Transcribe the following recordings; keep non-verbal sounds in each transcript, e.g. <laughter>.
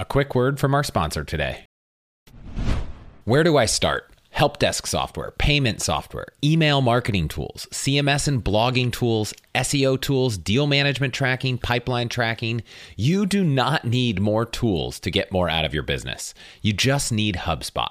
A quick word from our sponsor today. Where do I start? Help desk software, payment software, email marketing tools, CMS and blogging tools, SEO tools, deal management tracking, pipeline tracking. You do not need more tools to get more out of your business. You just need HubSpot.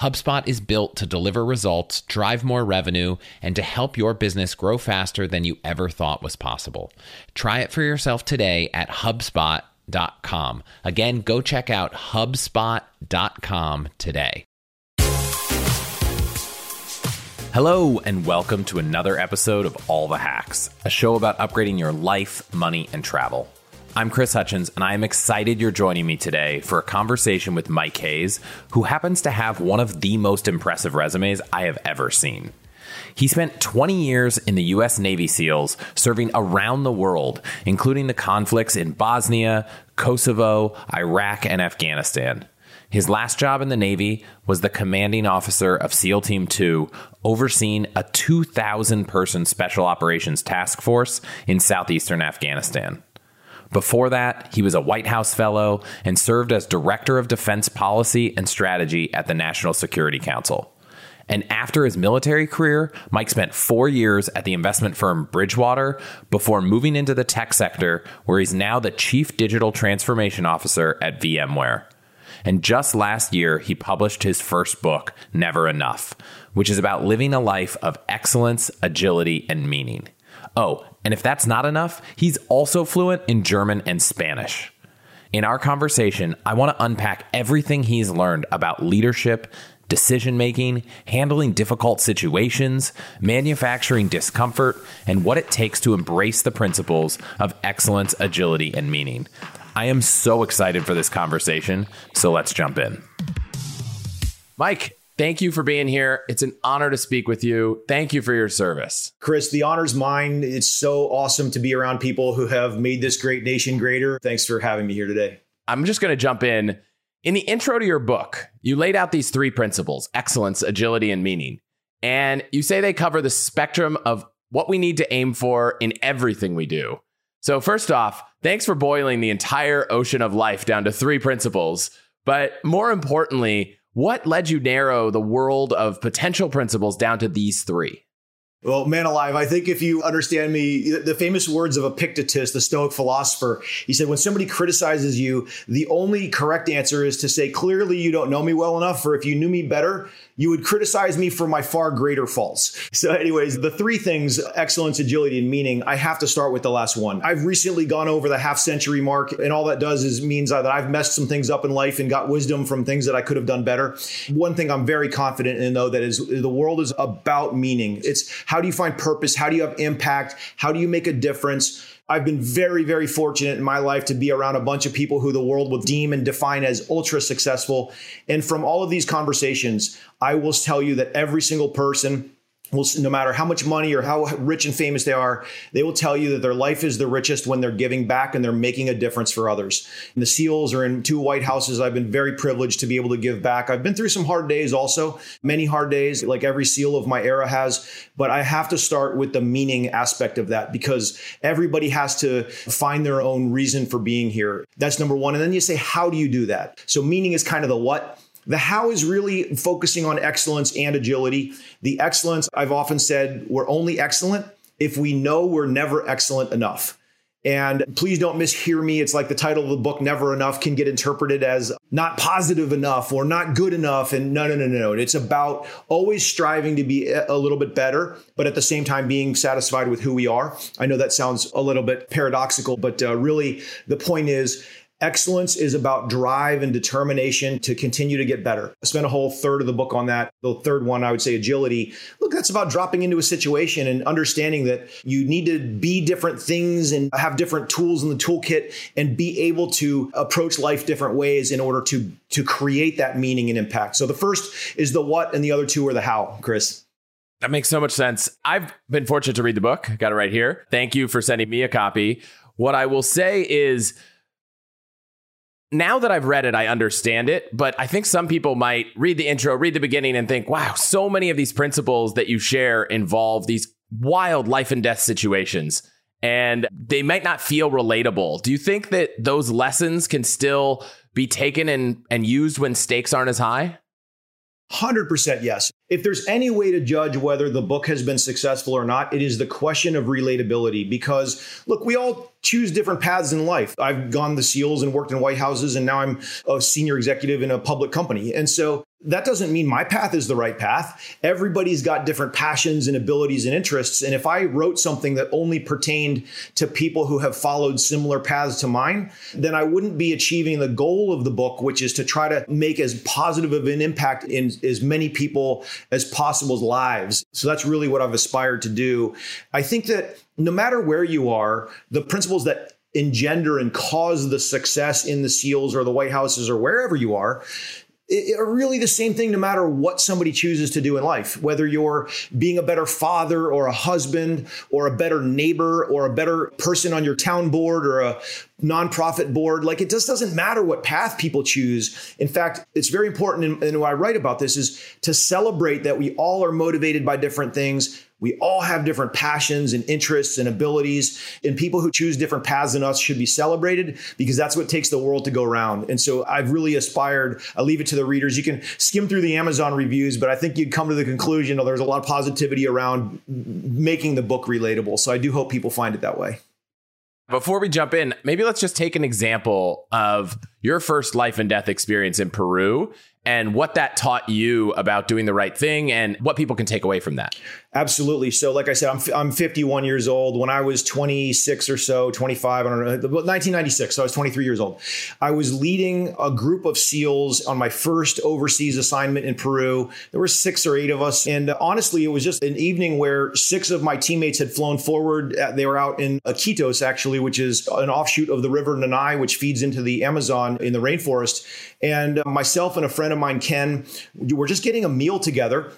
HubSpot is built to deliver results, drive more revenue, and to help your business grow faster than you ever thought was possible. Try it for yourself today at HubSpot.com. Again, go check out HubSpot.com today. Hello, and welcome to another episode of All the Hacks, a show about upgrading your life, money, and travel. I'm Chris Hutchins, and I am excited you're joining me today for a conversation with Mike Hayes, who happens to have one of the most impressive resumes I have ever seen. He spent 20 years in the U.S. Navy SEALs, serving around the world, including the conflicts in Bosnia, Kosovo, Iraq, and Afghanistan. His last job in the Navy was the commanding officer of SEAL Team 2, overseeing a 2,000 person special operations task force in southeastern Afghanistan. Before that, he was a White House Fellow and served as Director of Defense Policy and Strategy at the National Security Council. And after his military career, Mike spent four years at the investment firm Bridgewater before moving into the tech sector, where he's now the Chief Digital Transformation Officer at VMware. And just last year, he published his first book, Never Enough, which is about living a life of excellence, agility, and meaning. Oh, and if that's not enough, he's also fluent in German and Spanish. In our conversation, I want to unpack everything he's learned about leadership, decision making, handling difficult situations, manufacturing discomfort, and what it takes to embrace the principles of excellence, agility, and meaning. I am so excited for this conversation, so let's jump in. Mike, Thank you for being here. It's an honor to speak with you. Thank you for your service. Chris, the honor's mine. It's so awesome to be around people who have made this great nation greater. Thanks for having me here today. I'm just going to jump in. In the intro to your book, you laid out these three principles excellence, agility, and meaning. And you say they cover the spectrum of what we need to aim for in everything we do. So, first off, thanks for boiling the entire ocean of life down to three principles. But more importantly, what led you narrow the world of potential principles down to these three? Well, man alive, I think if you understand me, the famous words of Epictetus, the Stoic philosopher, he said, when somebody criticizes you, the only correct answer is to say, clearly you don't know me well enough, or if you knew me better, you would criticize me for my far greater faults. So, anyways, the three things excellence, agility, and meaning I have to start with the last one. I've recently gone over the half century mark, and all that does is means that I've messed some things up in life and got wisdom from things that I could have done better. One thing I'm very confident in, though, that is the world is about meaning. It's how do you find purpose? How do you have impact? How do you make a difference? I've been very, very fortunate in my life to be around a bunch of people who the world will deem and define as ultra successful. And from all of these conversations, I will tell you that every single person will no matter how much money or how rich and famous they are they will tell you that their life is the richest when they're giving back and they're making a difference for others. And the seals are in two white houses i've been very privileged to be able to give back. I've been through some hard days also many hard days like every seal of my era has but i have to start with the meaning aspect of that because everybody has to find their own reason for being here. That's number one. And then you say how do you do that? So meaning is kind of the what the how is really focusing on excellence and agility. The excellence, I've often said, we're only excellent if we know we're never excellent enough. And please don't mishear me. It's like the title of the book, Never Enough, can get interpreted as not positive enough or not good enough. And no, no, no, no. It's about always striving to be a little bit better, but at the same time being satisfied with who we are. I know that sounds a little bit paradoxical, but uh, really the point is Excellence is about drive and determination to continue to get better. I spent a whole third of the book on that. The third one, I would say agility. Look, that's about dropping into a situation and understanding that you need to be different things and have different tools in the toolkit and be able to approach life different ways in order to, to create that meaning and impact. So the first is the what and the other two are the how, Chris. That makes so much sense. I've been fortunate to read the book. Got it right here. Thank you for sending me a copy. What I will say is, now that I've read it, I understand it. But I think some people might read the intro, read the beginning, and think, wow, so many of these principles that you share involve these wild life and death situations. And they might not feel relatable. Do you think that those lessons can still be taken and, and used when stakes aren't as high? 100% yes. If there's any way to judge whether the book has been successful or not, it is the question of relatability. Because, look, we all choose different paths in life. I've gone the SEALs and worked in White Houses, and now I'm a senior executive in a public company. And so that doesn't mean my path is the right path. Everybody's got different passions and abilities and interests. And if I wrote something that only pertained to people who have followed similar paths to mine, then I wouldn't be achieving the goal of the book, which is to try to make as positive of an impact in as many people as possible's lives. So that's really what I've aspired to do. I think that no matter where you are, the principles that engender and cause the success in the SEALs or the White Houses or wherever you are are really the same thing no matter what somebody chooses to do in life, whether you're being a better father or a husband or a better neighbor or a better person on your town board or a nonprofit board. Like it just doesn't matter what path people choose. In fact, it's very important, and what I write about this is to celebrate that we all are motivated by different things we all have different passions and interests and abilities, and people who choose different paths than us should be celebrated because that's what takes the world to go round. And so I've really aspired, I leave it to the readers. You can skim through the Amazon reviews, but I think you'd come to the conclusion there's a lot of positivity around making the book relatable. So I do hope people find it that way. Before we jump in, maybe let's just take an example of your first life and death experience in Peru and what that taught you about doing the right thing and what people can take away from that. Absolutely. So, like I said, I'm, I'm 51 years old. When I was 26 or so, 25, I don't know, 1996, so I was 23 years old. I was leading a group of SEALs on my first overseas assignment in Peru. There were six or eight of us. And honestly, it was just an evening where six of my teammates had flown forward. Uh, they were out in Iquitos, actually, which is an offshoot of the river Nanay, which feeds into the Amazon in the rainforest. And myself and a friend of mine, Ken, we were just getting a meal together.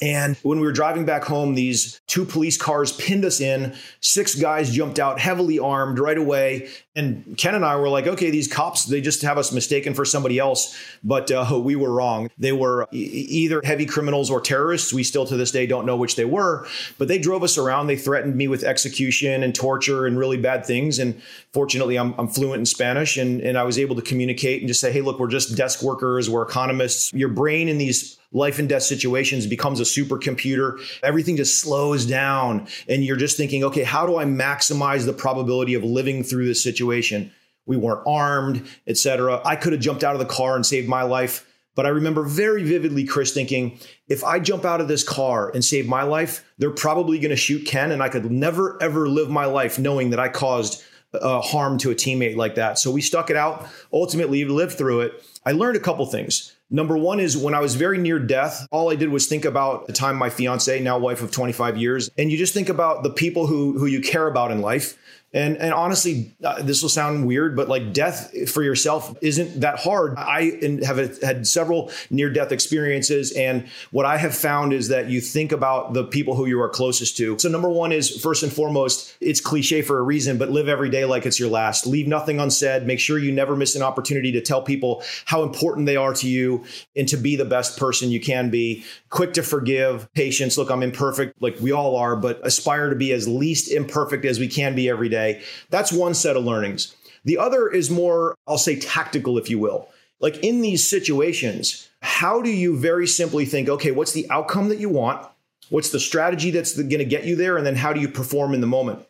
And when we were driving back home, these two police cars pinned us in. Six guys jumped out, heavily armed right away. And Ken and I were like, okay, these cops, they just have us mistaken for somebody else. But uh, <laughs> we were wrong. They were e- either heavy criminals or terrorists. We still to this day don't know which they were. But they drove us around. They threatened me with execution and torture and really bad things. And fortunately, I'm, I'm fluent in Spanish and, and I was able to communicate and just say, hey, look, we're just desk workers, we're economists. Your brain in these life and death situations becomes a supercomputer. Everything just slows down. And you're just thinking, okay, how do I maximize the probability of living through this situation? We weren't armed, etc. I could have jumped out of the car and saved my life. But I remember very vividly Chris thinking, if I jump out of this car and save my life, they're probably going to shoot Ken, and I could never, ever live my life knowing that I caused uh, harm to a teammate like that. So we stuck it out, ultimately lived through it. I learned a couple things. Number one is when I was very near death, all I did was think about the time my fiance, now wife of 25 years, and you just think about the people who who you care about in life and and honestly, uh, this will sound weird, but like death for yourself isn't that hard. I have had several near death experiences, and what I have found is that you think about the people who you are closest to. So number one is first and foremost, it's cliche for a reason, but live every day like it's your last. Leave nothing unsaid. Make sure you never miss an opportunity to tell people how important they are to you and to be the best person you can be. Quick to forgive, patience. Look, I'm imperfect, like we all are, but aspire to be as least imperfect as we can be every day day. That's one set of learnings. The other is more, I'll say, tactical, if you will. Like in these situations, how do you very simply think, okay, what's the outcome that you want? What's the strategy that's going to get you there? And then how do you perform in the moment?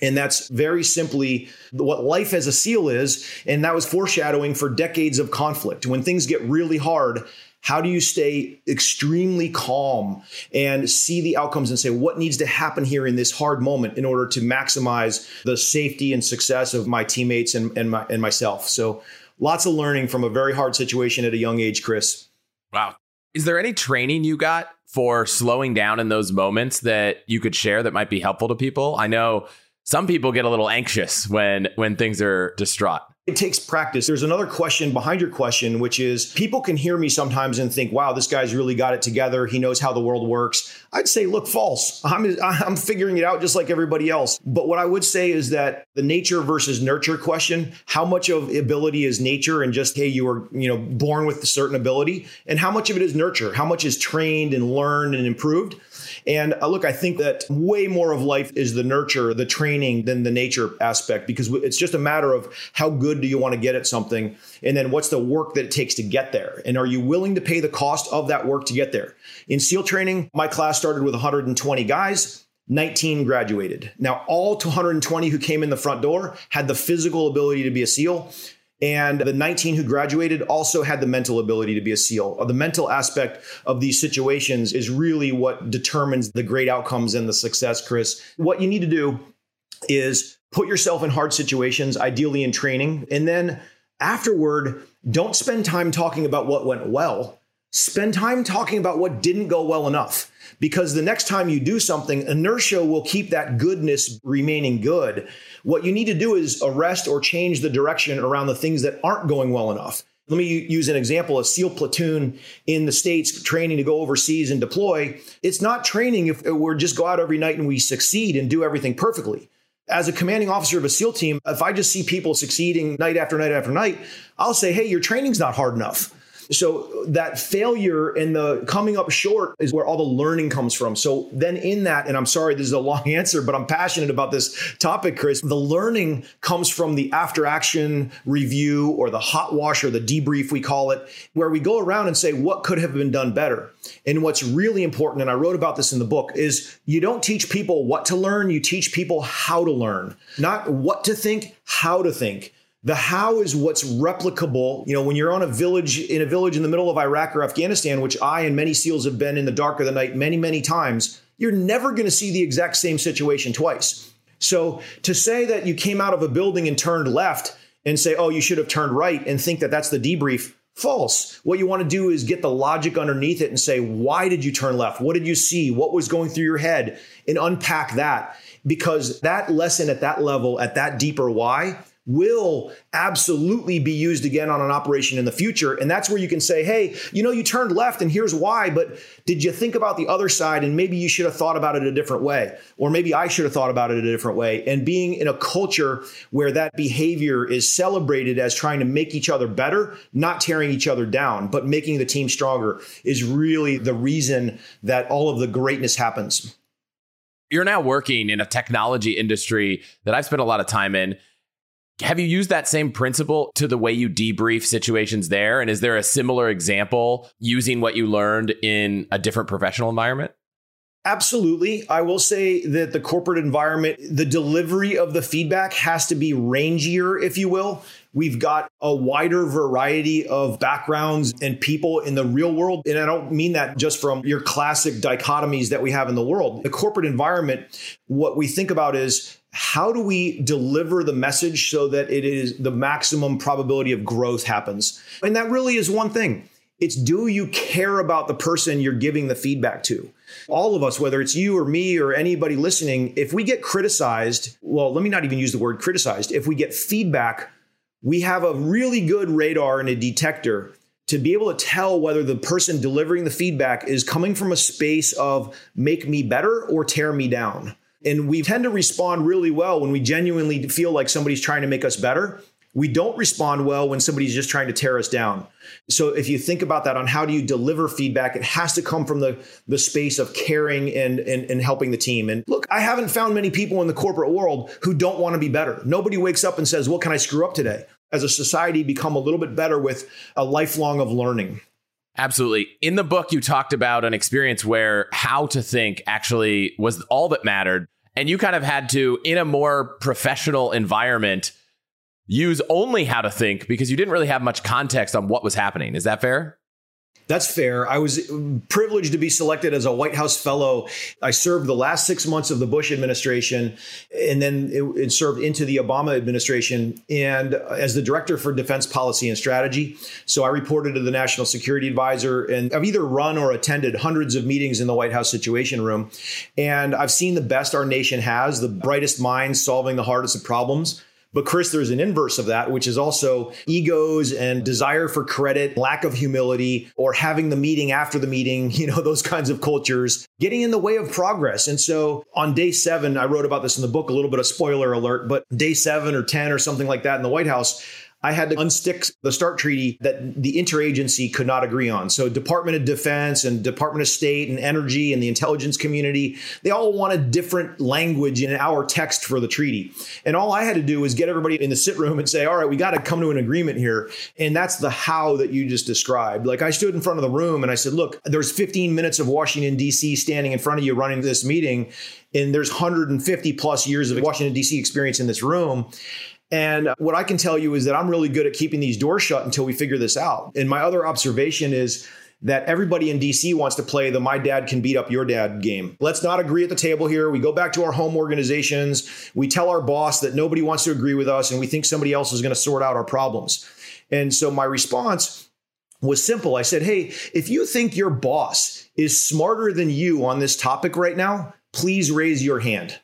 And that's very simply what life as a SEAL is. And that was foreshadowing for decades of conflict. When things get really hard, How do you stay extremely calm and see the outcomes and say what needs to happen here in this hard moment in order to maximize the safety and success of my teammates and, and, my, and myself? So lots of learning from a very hard situation at a young age, Chris. Wow. Is there any training you got for slowing down in those moments that you could share that might be helpful to people? I know some people get a little anxious when when things are distraught. It takes practice. There's another question behind your question, which is people can hear me sometimes and think, wow, this guy's really got it together. He knows how the world works. I'd say, look, false. I'm, I'm figuring it out just like everybody else. But what I would say is that the nature versus nurture question, how much of ability is nature and just, hey, you were, you know, born with a certain ability, and how much of it is nurture? How much is trained and learned and improved? And uh, look, I think that way more of life is the nurture, the training than the nature aspect because it's just a matter of how good do you want to get at something and then what's the work that it takes to get there and are you willing to pay the cost of that work to get there. In SEAL training, my class started with 120 guys. 19 graduated. Now, all 220 who came in the front door had the physical ability to be a SEAL. And the 19 who graduated also had the mental ability to be a SEAL. Uh, the mental aspect of these situations is really what determines the great outcomes and the success, Chris. What you need to do is put yourself in hard situations, ideally in training, and then afterward, don't spend time talking about what went well. Spend time talking about what didn't go well enough because the next time you do something, inertia will keep that goodness remaining good. What you need to do is arrest or change the direction around the things that aren't going well enough. Let me use an example a SEAL platoon in the States training to go overseas and deploy. It's not training if uh, we're just go out every night and we succeed and do everything perfectly. As a commanding officer of a SEAL team, if I just see people succeeding night after night after night, I'll say, hey, your training's not hard enough. So that failure and the coming up short is where all the learning comes from. So then in that, and I'm sorry, this is a long <laughs> answer, but I'm passionate about this topic, Chris. The learning comes from the after action review or the hot wash or the debrief, we call it, where we go around and say, what could have been done better? And what's really important, and I wrote about this in the book, is you don't teach people what to learn, you teach people how to learn, not what to think, how to think. The how is what's replicable. You know, when you're on a village in a village in the middle of Iraq or Afghanistan, which I and many SEALs have been in the dark of the night many, many times, you're never going to see the exact same situation twice. So to say that you came out of a building and turned left and say, oh, you should have turned right and think that that's the debrief, false. What you want to do is get the logic underneath it and say, why did you turn left? What did you see? What was going through your head? And unpack that because that lesson at that level, at that deeper why, will absolutely be used again on an operation in the future. And that's where you can say, hey, you know, you turned left and here's why, but did you think about the other side and maybe you should have thought about it a different way? Or maybe I should have thought about it a different way. And being in a culture where that behavior is celebrated as trying to make each other better, not tearing each other down, but making the team stronger is really the reason that all of the greatness happens. You're now working in a technology industry that I've spent a lot of time in have you used that same principle to the way you debrief situations there? And is there a similar example using what you learned in a different professional environment? Absolutely. I will say that the corporate environment, the delivery of the feedback has to be rangier, if you will. We've got a wider variety of backgrounds and people in the real world. And I don't mean that just from your classic dichotomies that we have in the world. The corporate environment, what we think about is how do we deliver the message so that it is the maximum probability of growth happens? And that really is one thing. It's do you care about the person you're giving the feedback to? All of us, whether it's you or me or anybody listening, if we get criticized, well, let me not even use the word criticized. If we get feedback, we have a really good radar and a detector to be able to tell whether the person delivering the feedback is coming from a space of make me better or tear me down. And we tend to respond really well when we genuinely feel like somebody's trying to make us better. We don't respond well when somebody's just trying to tear us down. So if you think about that on how do you deliver feedback, it has to come from the, the space of caring and, and, and helping the team. And look, I haven't found many people in the corporate world who don't want to be better. Nobody wakes up and says, what can I screw up today? As a society, become a little bit better with a lifelong of learning. Absolutely. In the book, you talked about an experience where how to think actually was all that mattered. And you kind of had to, in a more professional environment, use only how to think because you didn't really have much context on what was happening. Is that fair? That's fair. I was privileged to be selected as a White House fellow. I served the last six months of the Bush administration and then it, it, served into the Obama administration and as the director for defense policy and strategy. So I reported to the national security advisor and I've either run or attended hundreds of meetings in the White House Situation Room. And I've seen the best our nation has, the brightest minds solving the hardest of problems. But Chris, there's an inverse of that, which is also egos and desire for credit, lack of humility, or having the meeting after the meeting, <laughs> you know, those kinds of cultures getting in the way of progress. And so on day seven, I wrote about this in the book, a little bit of spoiler alert, but day seven or 10 or something like that in the White House, I had to unstick the START treaty that the interagency could not agree on. So Department of Defense and Department of State and Energy and the intelligence community, they all wanted different language in our text for the treaty. And all I had to do was get everybody in the sit room and say, all right, we got to come to an agreement here. And that's the how that you just described. Like I stood in front of the room and I said, look, there's 15 minutes of Washington, D.C. standing in front of you running this meeting. And there's 150 plus years of Washington, D.C. experience in this room. And what I can tell you is that I'm really good at keeping these doors shut until we figure this out. And my other observation is that everybody in DC wants to play the my dad can beat up your dad game. Let's not agree at the table here. We go back to our home organizations. We tell our boss that nobody wants to agree with us and we think somebody else is going to sort out our problems. And so my response was simple. I said, Hey, if you think your boss is smarter than you on this topic right now, please raise your hand.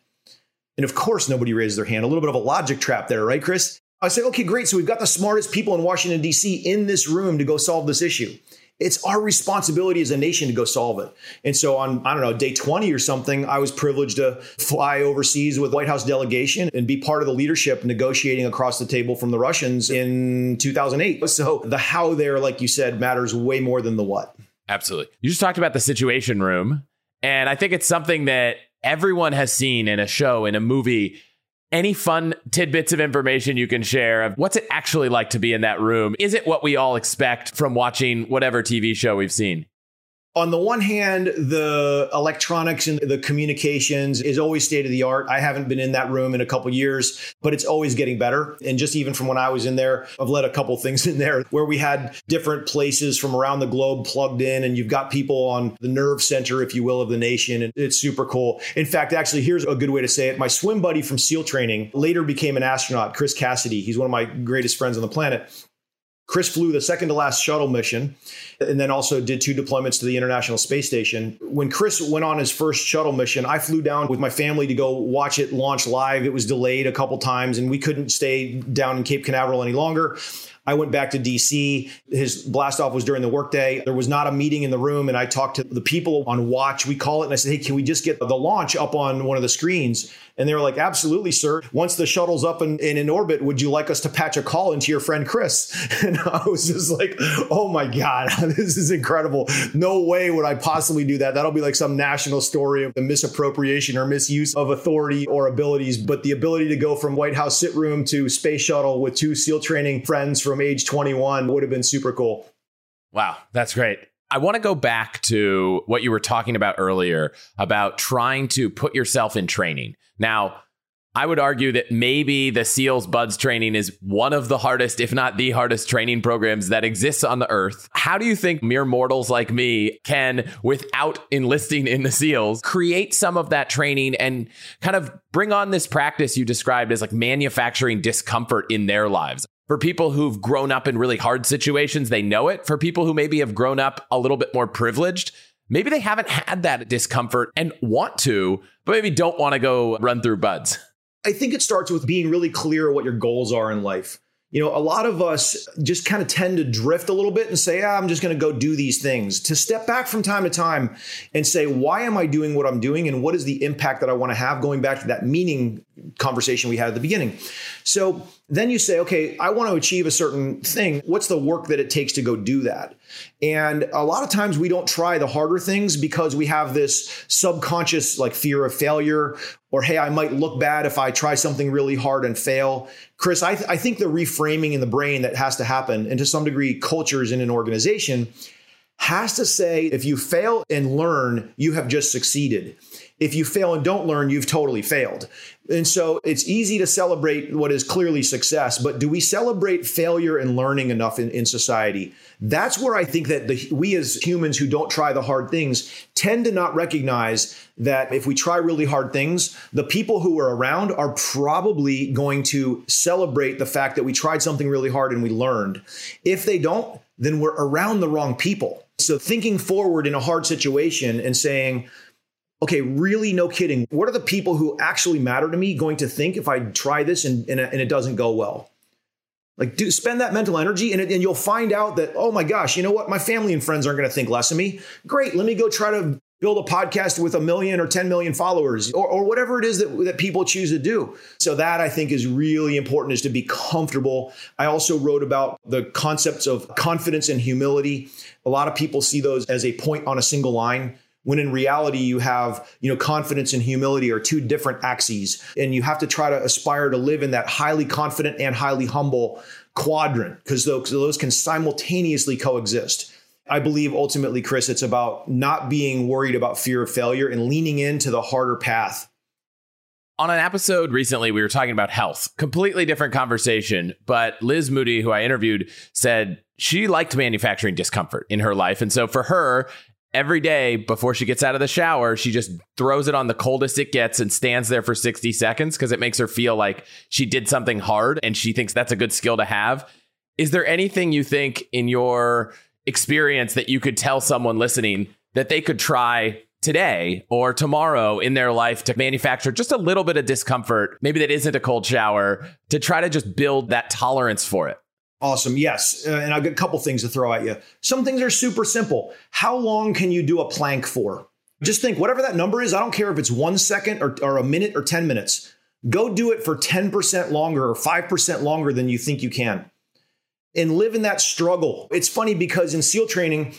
And of course, nobody raised their hand. A little bit of a logic trap there, right, Chris? I say, okay, great. So we've got the smartest people in Washington, D.C. in this room to go solve this issue. It's our responsibility as a nation to go solve it. And so on, I don't know, day 20 or something, I was privileged to fly overseas with White House delegation and be part of the leadership negotiating across the table from the Russians in 2008. So the how there, like you said, matters way more than the what. Absolutely. You just talked about the situation room. And I think it's something that everyone has seen in a show, in a movie, any fun tidbits of information you can share of what's it actually like to be in that room? Is it what we all expect from watching whatever TV show we've seen? On the one hand, the electronics and the communications is always state of the art. I haven't been in that room in a couple years, but it's always getting better. And just even from when I was in there, I've led a couple <laughs> things in there where we had different places from around the globe plugged in, and you've got people on the nerve center, if you will, of the nation. And it's super cool. In fact, actually, here's a good way to say it. My swim buddy from SEAL training later became an astronaut, Chris Cassidy. He's one of my greatest friends on the planet. Chris flew the second to last shuttle mission and then also did two deployments to the International Space Station. When Chris went on his first shuttle mission, I flew down with my family to go watch it launch live. It was delayed a couple times and we couldn't stay down in Cape Canaveral any longer. I went back to DC. His blast off was during the workday. There was not a meeting in the room. And I talked to the people on watch, we call it. And I said, Hey, can we just get the launch up on one of the screens? And they were like, absolutely, sir. Once the shuttle's up and, and, in orbit, would you like us to patch a call into your friend Chris? <laughs> And I was just like, oh my God, <laughs> this is incredible. No way would I possibly do that. That'll be like some national story of the misappropriation or misuse of authority or abilities. But the ability to go from White House sit room to space shuttle with two SEAL training friends from age 21 would have been super cool. Wow, that's great. I want to go back to what you were talking about earlier about trying to put yourself in training. Now, I would argue that maybe the SEALs BUD/S training is one of the hardest, if not the hardest, training programs that exists on the earth. How do you think mere mortals like me can, without enlisting in the SEALs, create some of that training and kind of bring on this practice you described as like manufacturing discomfort in their lives? For people who've grown up in really hard situations, they know it. For people who maybe have grown up a little bit more privileged, maybe they haven't had that discomfort and want to, but maybe don't want to go run through BUD/S. I think it starts with being really clear what your goals are in life. You know, a lot of us just kind of tend to drift a little bit and say, ah, I'm just going to go do these things. To step back from time to time and say, why am I doing what I'm doing? And what is the impact that I want to have? Going back to that meaning conversation we had at the beginning. So then you say, okay, I want to achieve a certain thing. What's the work that it takes to go do that? And a lot of times we don't try the harder things because we have this subconscious like fear of failure or, hey, I might look bad if I try something really hard and fail. Chris, I, th- I think the reframing in the brain that has to happen, and to some degree, cultures in an organization has to say if you fail and learn, you have just succeeded. If you fail and don't learn, you've totally failed. And so it's easy to celebrate what is clearly success, but do we celebrate failure and learning enough in, in society? That's where I think that the, we as humans who don't try the hard things tend to not recognize that if we try really hard things, the people who are around are probably going to celebrate the fact that we tried something really hard and we learned. If they don't, then we're around the wrong people. So thinking forward in a hard situation and saying, okay, really, no kidding. What are the people who actually matter to me going to think if I try this and, and, and it doesn't go well? Like, do spend that mental energy, and, and you'll find out that, oh my gosh, you know what? My family and friends aren't going to think less of me. Great, let me go try to build a podcast with a million or 10 million followers or, or whatever it is that, that people choose to do. So that I think is really important is to be comfortable. I also wrote about the concepts of confidence and humility. A lot of people see those as a point on a single line when in reality you have you know confidence and humility are two different axes and you have to try to aspire to live in that highly confident and highly humble quadrant because those, those can simultaneously coexist i believe ultimately chris it's about not being worried about fear of failure and leaning into the harder path on an episode recently, we were talking about health, completely different conversation. But Liz Moody, who I interviewed, said she liked manufacturing discomfort in her life. And so for her, every day before she gets out of the shower, she just throws it on the coldest it gets and stands there for 60 seconds because it makes her feel like she did something hard and she thinks that's a good skill to have. Is there anything you think in your experience that you could tell someone listening that they could try today or tomorrow in their life to manufacture just a little bit of discomfort, maybe that isn't a cold shower, to try to just build that tolerance for it? Awesome. Yes. Uh, and I've got a couple things to throw at you. Some things are super simple. How long can you do a plank for? Just think, whatever that number is, I don't care if it's one second or, or a minute or 10 minutes. Go do it for 10% longer or 5% longer than you think you can. And live in that struggle. It's funny because in SEAL training,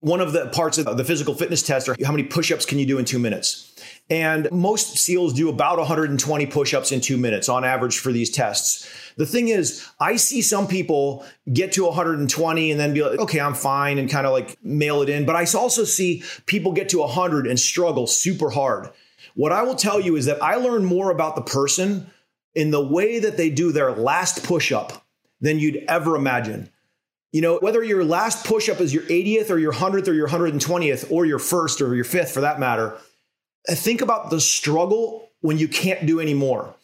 one of the parts of the physical fitness test are how many push ups can you do in two minutes? And most SEALs do about 120 push ups in two minutes on average for these tests. The thing is, I see some people get to 120 and then be like, okay, I'm fine and kind of like mail it in. But I also see people get to 100 and struggle super hard. What I will tell you is that I learn more about the person in the way that they do their last push up than you'd ever imagine. You know, whether your last push up is your 80th or your 100th or your 120th or your first or your fifth for that matter, Uh, think about the struggle when you can't do any more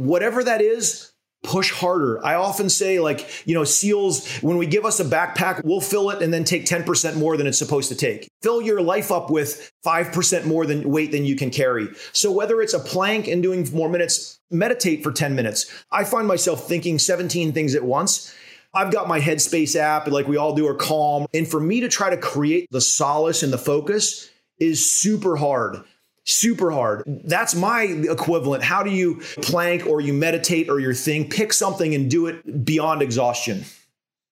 whatever that is, push harder. I often say, like, you know, SEALs, when we give us a backpack, we'll fill it and then take 10% more than it's supposed to take. Fill your life up with 5% more than weight than you can carry. So whether it's a plank and doing more minutes, meditate for 10 minutes. I find myself thinking 17 things at once. I've got my Headspace app, like we all do, are calm. And for me to try to create the solace and the focus is super hard super hard. That's my equivalent. How do you plank or you meditate or your thing? Pick something and do it beyond exhaustion.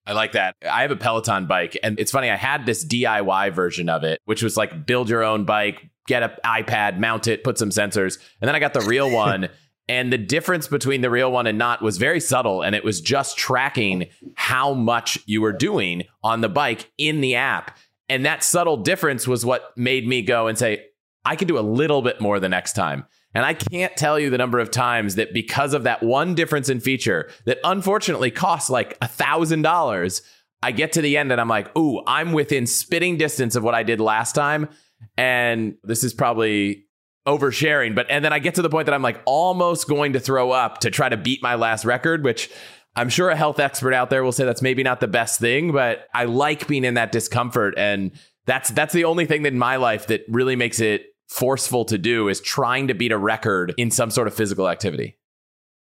I like that. I have a Peloton bike, and it's funny. I had this DIY version of it, which was like build your own bike, get an iPad, mount it, put some sensors. And then I got the real <laughs> one. and the difference between the real one and not was very subtle. And it was just tracking how much you were doing on the bike in the app. And that subtle difference was what made me go and say, I can do a little bit more the next time. And I can't tell you the number of times that because of that one difference in feature that unfortunately costs like a thousand dollars, I get to the end and I'm like, ooh, I'm within spitting distance of what I did last time. And this is probably oversharing, but and then I get to the point that I'm like almost going to throw up to try to beat my last record, which I'm sure a health expert out there will say that's maybe not the best thing, but I like being in that discomfort and that's that's the only thing in my life that really makes it forceful to do is trying to beat a record in some sort of physical activity.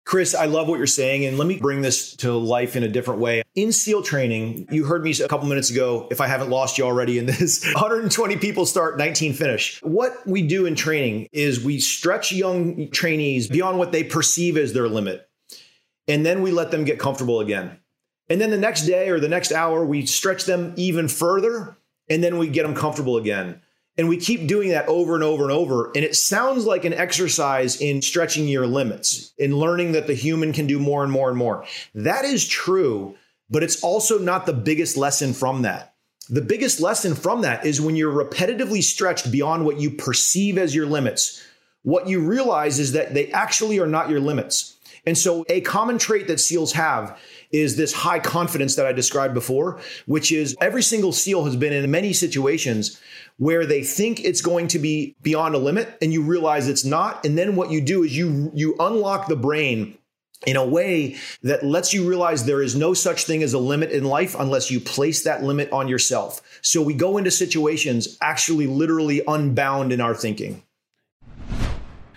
Chris, I love what you're saying. And let me bring this to life in a different way. In SEAL training, you heard me a couple minutes ago, if I haven't lost you already in this <laughs> 120 people start, 19 finish. What we do in training is we stretch young trainees beyond what they perceive as their limit. And then we let them get comfortable again. And then the next day or the next hour, we stretch them even further. And then we get them comfortable again. And we keep doing that over and over and over. And it sounds like an exercise in stretching your limits, in learning that the human can do more and more and more. That is true, but it's also not the biggest lesson from that. The biggest lesson from that is when you're repetitively stretched beyond what you perceive as your limits, what you realize is that they actually are not your limits. And so, a common trait that SEALs have is this high confidence that I described before, which is every single SEAL has been in many situations where they think it's going to be beyond a limit and you realize it's not. And then what you do is you you unlock the brain in a way that lets you realize there is no such thing as a limit in life unless you place that limit on yourself. So we go into situations actually literally unbound in our thinking.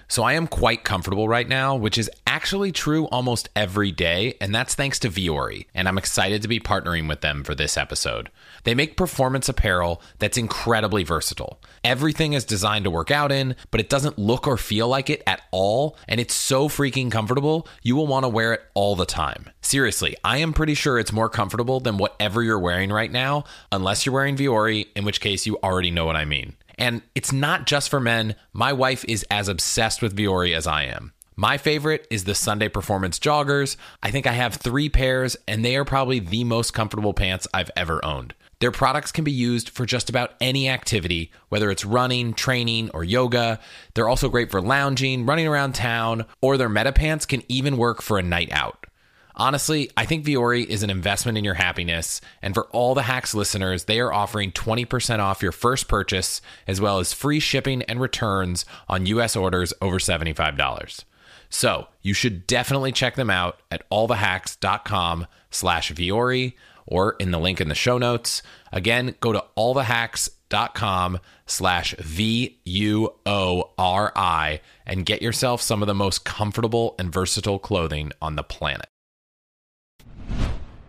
So I am quite comfortable right now, which is actually true almost every day, and that's thanks to Vuori, and I'm excited to be partnering with them for this episode. They make performance apparel that's incredibly versatile. Everything is designed to work out in, but it doesn't look or feel like it at all, and it's so freaking comfortable, you will want to wear it all the time. Seriously, I am pretty sure it's more comfortable than whatever you're wearing right now, unless you're wearing Vuori, in which case you already know what I mean. And it's not just for men. My wife is as obsessed with Vuori as I am. My favorite is the Sunday Performance Joggers. I think I have three pairs, and they are probably the most comfortable pants I've ever owned. Their products can be used for just about any activity, whether it's running, training, or yoga. They're also great for lounging, running around town, or their meta pants can even work for a night out. Honestly, I think Vuori is an investment in your happiness. And for all the Hacks listeners, they are offering 20% off your first purchase, as well as free shipping and returns on US orders over $75. So you should definitely check them out at allthehacks.com slash Vuori or in the link in the show notes. Again, go to allthehacks.com slash V-U-O-R-I and get yourself some of the most comfortable and versatile clothing on the planet.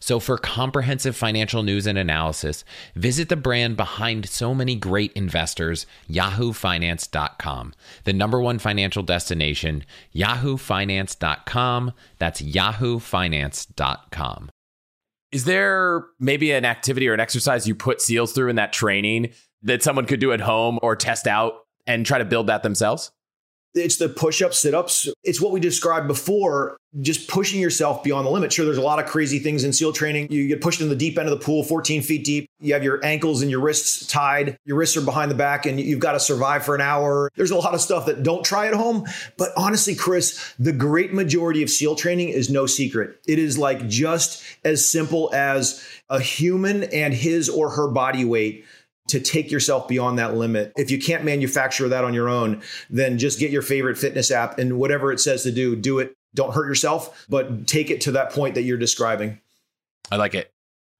So, for comprehensive financial news and analysis, visit the brand behind so many great investors, yahoofinance.com, the number one financial destination, yahoofinance.com. That's yahoofinance.com. Is there maybe an activity or an exercise you put SEALs through in that training that someone could do at home or test out and try to build that themselves? It's the push ups, sit ups. It's what we described before, just pushing yourself beyond the limit. Sure, there's a lot of crazy things in SEAL training. You get pushed in the deep end of the pool, 14 feet deep. You have your ankles and your wrists tied. Your wrists are behind the back, and you've got to survive for an hour. There's a lot of stuff that don't try at home. But honestly, Chris, the great majority of SEAL training is no secret. It is like just as simple as a human and his or her body weight to take yourself beyond that limit. If you can't manufacture that on your own, then just get your favorite fitness app and whatever it says to do, do it. Don't hurt yourself, but take it to that point that you're describing. I like it.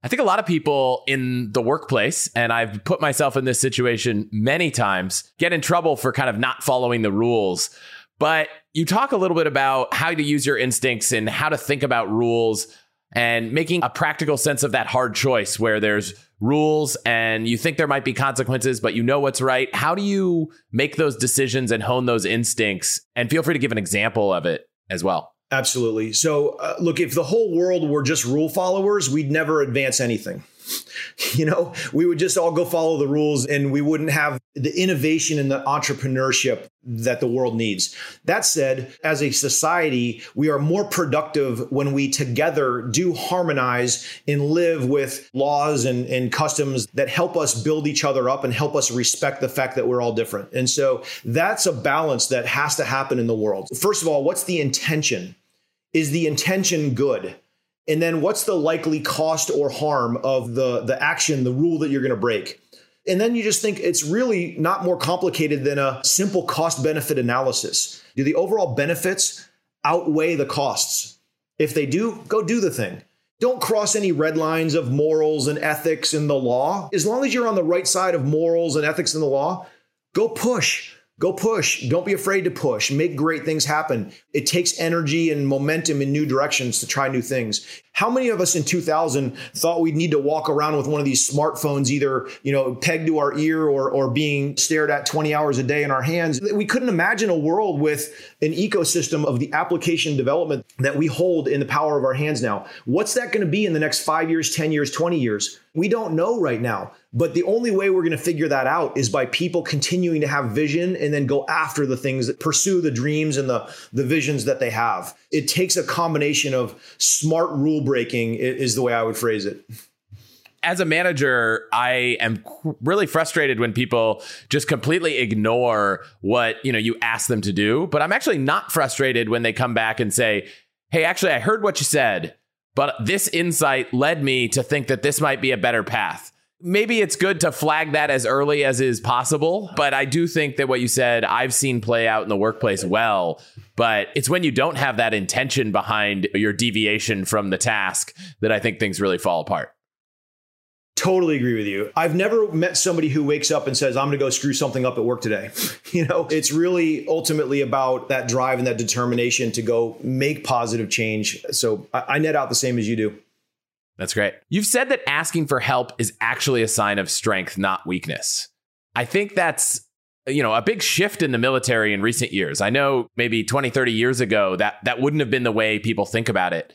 I think a lot of people in the workplace, and I've put myself in this situation many times, get in trouble for kind of not following the rules. But you talk a little bit about how to use your instincts and how to think about rules and making a practical sense of that hard choice where there's rules and you think there might be consequences, but you know what's right. How do you make those decisions and hone those instincts? And feel free to give an example of it as well. Absolutely. So, uh, look, if the whole world were just rule followers, we'd never advance anything. <laughs> You know, we would just all go follow the rules and we wouldn't have the innovation and the entrepreneurship that the world needs. That said, as a society, we are more productive when we together do harmonize and live with laws and, and customs that help us build each other up and help us respect the fact that we're all different. And so that's a balance that has to happen in the world. First of all, what's the intention? Is the intention good? And then what's the likely cost or harm of the, the action, the rule that you're going to break? And then you just think it's really not more complicated than a simple cost benefit analysis. Do the overall benefits outweigh the costs? If they do, go do the thing. Don't cross any red lines of morals and ethics in the law. As long as you're on the right side of morals and ethics in the law, go push. Go push. Don't be afraid to push. Make great things happen. It takes energy and momentum in new directions to try new things. How many of us in 2000 thought we'd need to walk around with one of these smartphones either, you know, pegged to our ear or, or being stared at 20 hours a day in our hands? We couldn't imagine a world with an ecosystem of the application development that we hold in the power of our hands now. What's that going to be in the next 5 years, 10 years, 20 years? We don't know right now. But the only way we're going to figure that out is by people continuing to have vision and then go after the things that pursue the dreams and the, the visions that they have. It takes a combination of smart rule breaking, is the way I would phrase it as a manager, I am really frustrated when people just completely ignore what, you know, you ask them to do, but I'm actually not frustrated when they come back and say, "Hey, actually I heard what you said, but this insight led me to think that this might be a better path." maybe it's good to flag that as early as is possible. But I do think that what you said, I've seen play out in the workplace well. But it's when you don't have that intention behind your deviation from the task that I think things really fall apart. Totally agree with you. I've never met somebody who wakes up and says, I'm going to go screw something up at work today. <laughs> you know, it's really ultimately about that drive and that determination to go make positive change. So I, I net out the same as you do. That's great. You've said that asking for help is actually a sign of strength, not weakness. I think that's you know a big shift in the military in recent years. I know maybe 20, 30 years ago that that wouldn't have been the way people think about it.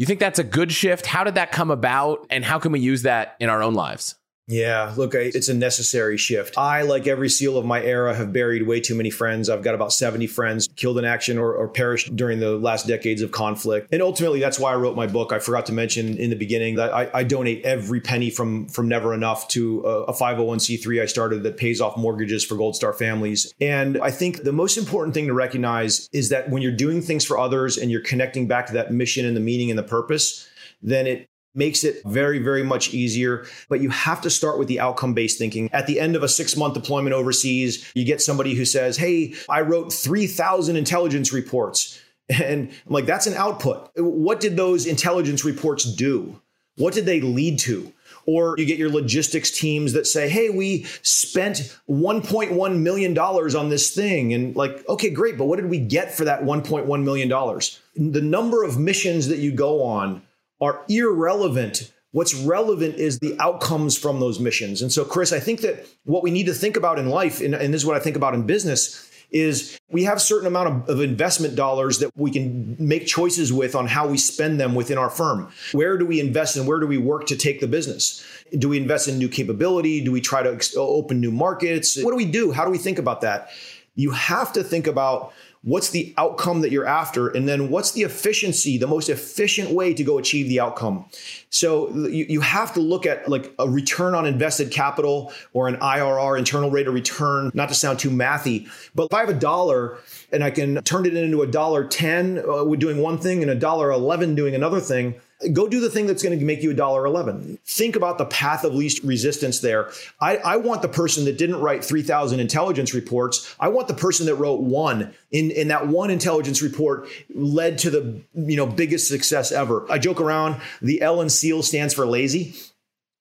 You think that's a good shift? How did that come about and how can we use that in our own lives? Yeah, look, it's a necessary shift. I, like every SEAL of my era, have buried way too many friends. I've got about 70 friends killed in action or, or, perished during the last decades of conflict. And ultimately, that's why I wrote my book. I forgot to mention in the beginning that I, I donate every penny from, from Never Enough to a, a 501c3 I started that pays off mortgages for Gold Star families. And I think the most important thing to recognize is that when you're doing things for others and you're connecting back to that mission and the meaning and the purpose, then it makes it very, very much easier. But you have to start with the outcome based thinking. At the end of a six month deployment overseas, you get somebody who says, Hey, I wrote 3,000 intelligence reports. <laughs> And I'm like, that's an output. What did those intelligence reports do? What did they lead to? Or you get your logistics teams that say, hey, we spent $1.1 million on this thing. And like, okay, great, but what did we get for that $1.1 million? The number of missions that you go on are irrelevant. What's relevant is the outcomes from those missions. And so, Chris, I think that what we need to think about in life, and, and this is what I think about in business, is we have a certain amount of, of, investment dollars that we can make choices with on how we spend them within our firm. Where do we invest and where do we work to take the business? Do we invest in new capability? Do we try to open new markets? What do we do? How do we think about that? You have to think about what's the outcome that you're after? And then what's the efficiency the most efficient way to go achieve the outcome? So you, you have to look at like a return on invested capital or an irr internal rate of return not to sound too mathy but if i have a dollar and i can turn it into a dollar 10 uh, doing one thing and a dollar 11 doing another thing go do the thing that's going to make you a dollar 11 think about the path of least resistance there. I, I want the person that didn't write 3000 intelligence reports. I want the person that wrote one. In, in that one intelligence report led to the you know biggest success ever. I joke around the l in seal stands for lazy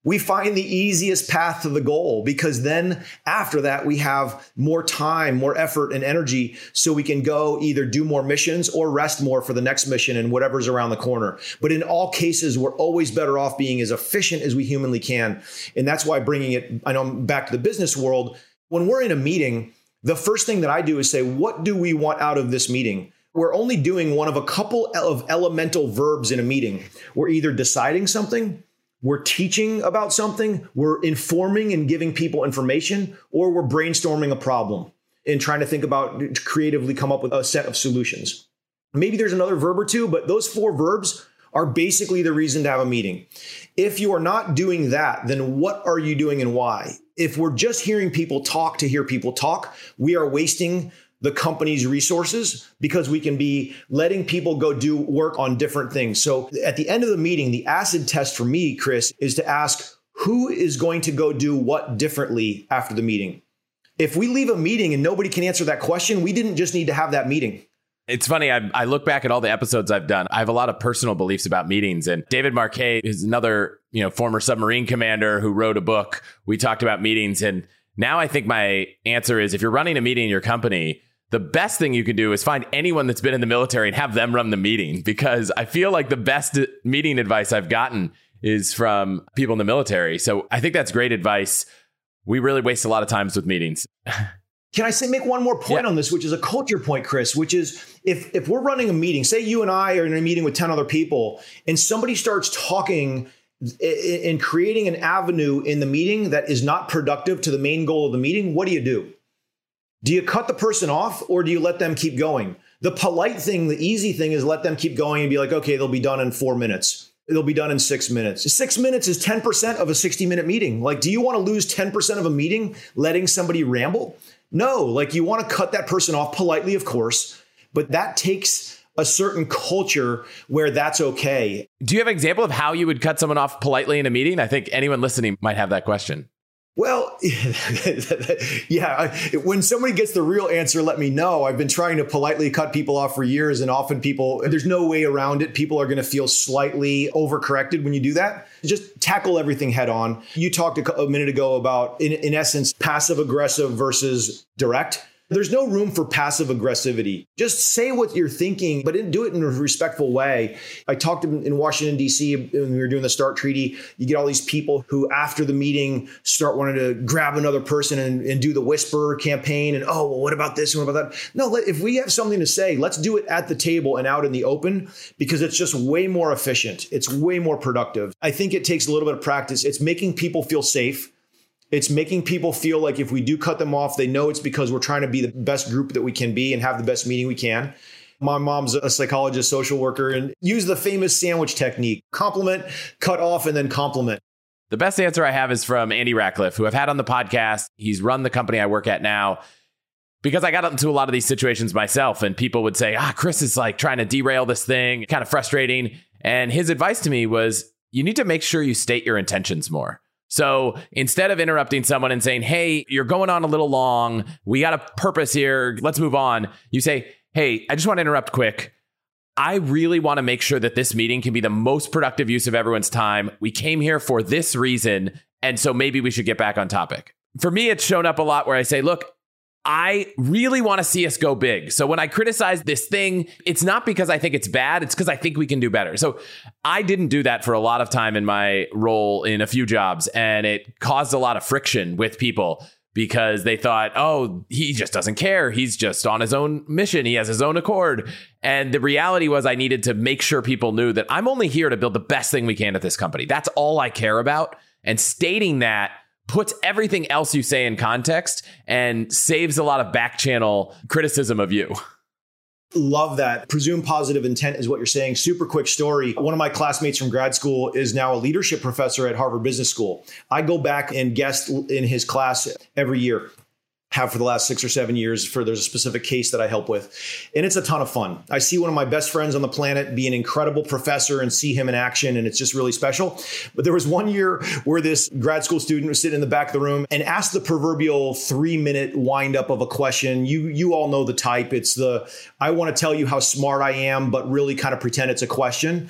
we find the easiest path to the goal because then after that we have more time more effort and energy so we can go either do more missions or rest more for the next mission and whatever's around the corner. But in all cases we're always better off being as efficient as we humanly can. And that's why bringing it i know I'm back to the business world when we're in a meeting the first thing that i do is say what do we want out of this meeting? We're only doing one of a couple of elemental verbs in a meeting. We're either deciding something we're teaching about something, we're informing and giving people information, or we're brainstorming a problem and trying to think about creatively come up with a set of solutions. Maybe there's another verb or two, but those four verbs are basically the reason to have a meeting. If you are not doing that, then what are you doing and why? If we're just hearing people talk to hear people talk, we are wasting the company's resources because we can be letting people go do work on different things. So at the end of the meeting, the acid test for me, Chris, is to ask who is going to go do what differently after the meeting? If we leave a meeting and nobody can answer that question, we didn't just need to have that meeting. It's funny. I, I, look back at all the episodes I've done. I have a lot of personal beliefs about meetings. And David Marquet is another, you know, former submarine commander who wrote a book. We talked about meetings, and now I think my answer is: if you're running a meeting in your company, the best thing you can do is find anyone that's been in the military and have them run the meeting. Because I feel like the best meeting advice I've gotten is from people in the military. So I think that's great advice. We really waste a lot of times with meetings. <laughs> Can I say make one more point yeah. on this, which is a culture point, Chris? Which is if if we're running a meeting, say you and I are in a meeting with ten other people, and somebody starts talking and creating an avenue in the meeting that is not productive to the main goal of the meeting, what do you do? Do you cut the person off or do you let them keep going? The polite thing, the easy thing is let them keep going and be like, okay, they'll be done in four minutes. It'll be done in six minutes. Six minutes is 10% of a 60 minute meeting. Like, do you want to lose 10% of a meeting letting somebody ramble? No, like you want to cut that person off politely, of course, but that takes a certain culture where that's okay. Do you have an example of how you would cut someone off politely in a meeting? I think anyone listening might have that question. Well, <laughs> yeah, when somebody gets the real answer, let me know. I've been trying to politely cut people off for years, and often people, there's no way around it. People are going to feel slightly overcorrected when you do that. Just tackle everything head on. You talked a minute ago about, in, in essence, passive aggressive versus direct. There's no room for passive aggressivity. Just say what you're thinking, but do it in a respectful way. I talked in Washington, D.C., when we were doing the START treaty. You get all these people who, after the meeting, start wanting to grab another person and, and do the whisper campaign. And, oh, well, what about this and what about that? No, if we have something to say, let's do it at the table and out in the open because it's just way more efficient. It's way more productive. I think it takes a little bit of practice. It's making people feel safe it's making people feel like if we do cut them off, they know it's because we're trying to be the best group that we can be and have the best meeting we can. My mom's a psychologist, social worker, and use the famous sandwich technique compliment, cut off, and then compliment. The best answer I have is from Andy Rachleff, who I've had on the podcast. He's run the company I work at now because I got into a lot of these situations myself, and people would say, Ah, Chris is like trying to derail this thing, kind of frustrating. And his advice to me was, You need to make sure you state your intentions more. So instead of interrupting someone and saying, Hey, you're going on a little long. We got a purpose here. Let's move on. You say, Hey, I just want to interrupt quick. I really want to make sure that this meeting can be the most productive use of everyone's time. We came here for this reason. And so maybe we should get back on topic. For me, it's shown up a lot where I say, Look, I really want to see us go big. So when I criticize this thing, it's not because I think it's bad, it's because I think we can do better. So I didn't do that for a lot of time in my role in a few jobs, and it caused a lot of friction with people because they thought, oh, he just doesn't care. He's just on his own mission. He has his own accord. And the reality was, I needed to make sure people knew that I'm only here to build the best thing we can at this company. That's all I care about. And stating that puts everything else you say in context and saves a lot of back channel criticism of you. Love that. Presume positive intent is what you're saying. Super quick story. One of my classmates from grad school is now a leadership professor at Harvard Business School. I go back and guest in his class every year have for the last six or seven years for there's a specific case that I help with. And it's a ton of fun. I see one of my best friends on the planet be an incredible professor and see him in action, and it's just really special. But there was one year where this grad school student was sitting in the back of the room and asked the proverbial three minute wind up of a question. You you all know the type. It's the I want to tell you how smart I am, but really kind of pretend it's a question.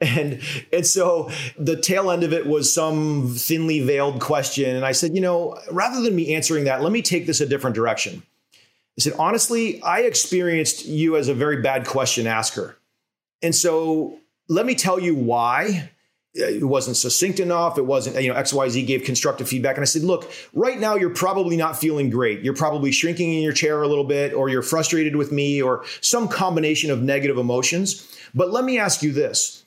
And and so the tail end of it was some thinly veiled question. And I said, you know, rather than me answering that, let me take this a different direction. I said, honestly, I experienced you as a very bad question asker. And so let me tell you why. It wasn't succinct enough. It wasn't, you know, XYZ gave constructive feedback. And I said, look, right now you're probably not feeling great. You're probably shrinking in your chair a little bit, or you're frustrated with me, or some combination of negative emotions. But let me ask you this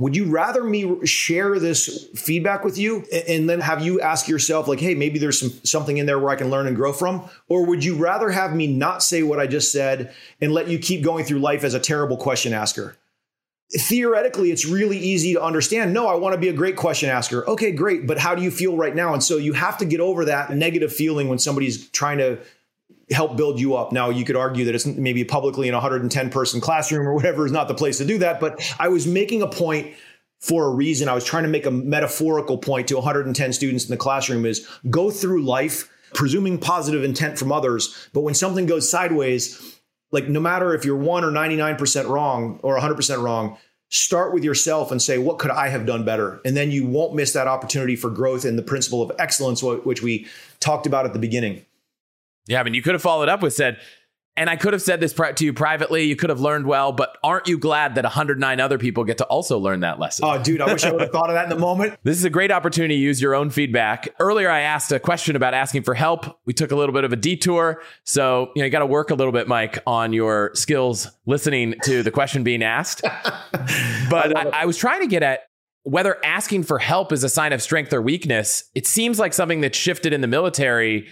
would you rather me share this feedback with you and then have you ask yourself, like, hey, maybe there's some something in there where I can learn and grow from? Or would you rather have me not say what I just said and let you keep going through life as a terrible question asker? Theoretically, it's really easy to understand. No, I want to be a great question asker. Okay, great. But how do you feel right now? And so you have to get over that negative feeling when somebody's trying to help build you up. Now, you could argue that it's maybe publicly in a 110 person classroom or whatever is not the place to do that. But I was making a point for a reason. I was trying to make a metaphorical point to 110 students in the classroom is go through life presuming positive intent from others, but when something goes sideways, like no matter if you're 1 or 99% wrong or 100% wrong, start with yourself and say what could I have done better? And then you won't miss that opportunity for growth and the principle of excellence which we talked about at the beginning. Yeah, I mean, you could have followed up with said, and I could have said this to you privately. You could have learned well, but aren't you glad that 109 other people get to also learn that lesson? Oh, dude, I wish I would have thought of that in the moment. <laughs> This is a great opportunity to use your own feedback. Earlier, I asked a question about asking for help. We took a little bit of a detour. So, you know, you got to work a little bit, Mike, on your skills listening to the question being asked. <laughs> but I, I, I was trying to get at whether asking for help is a sign of strength or weakness. It seems like something that shifted in the military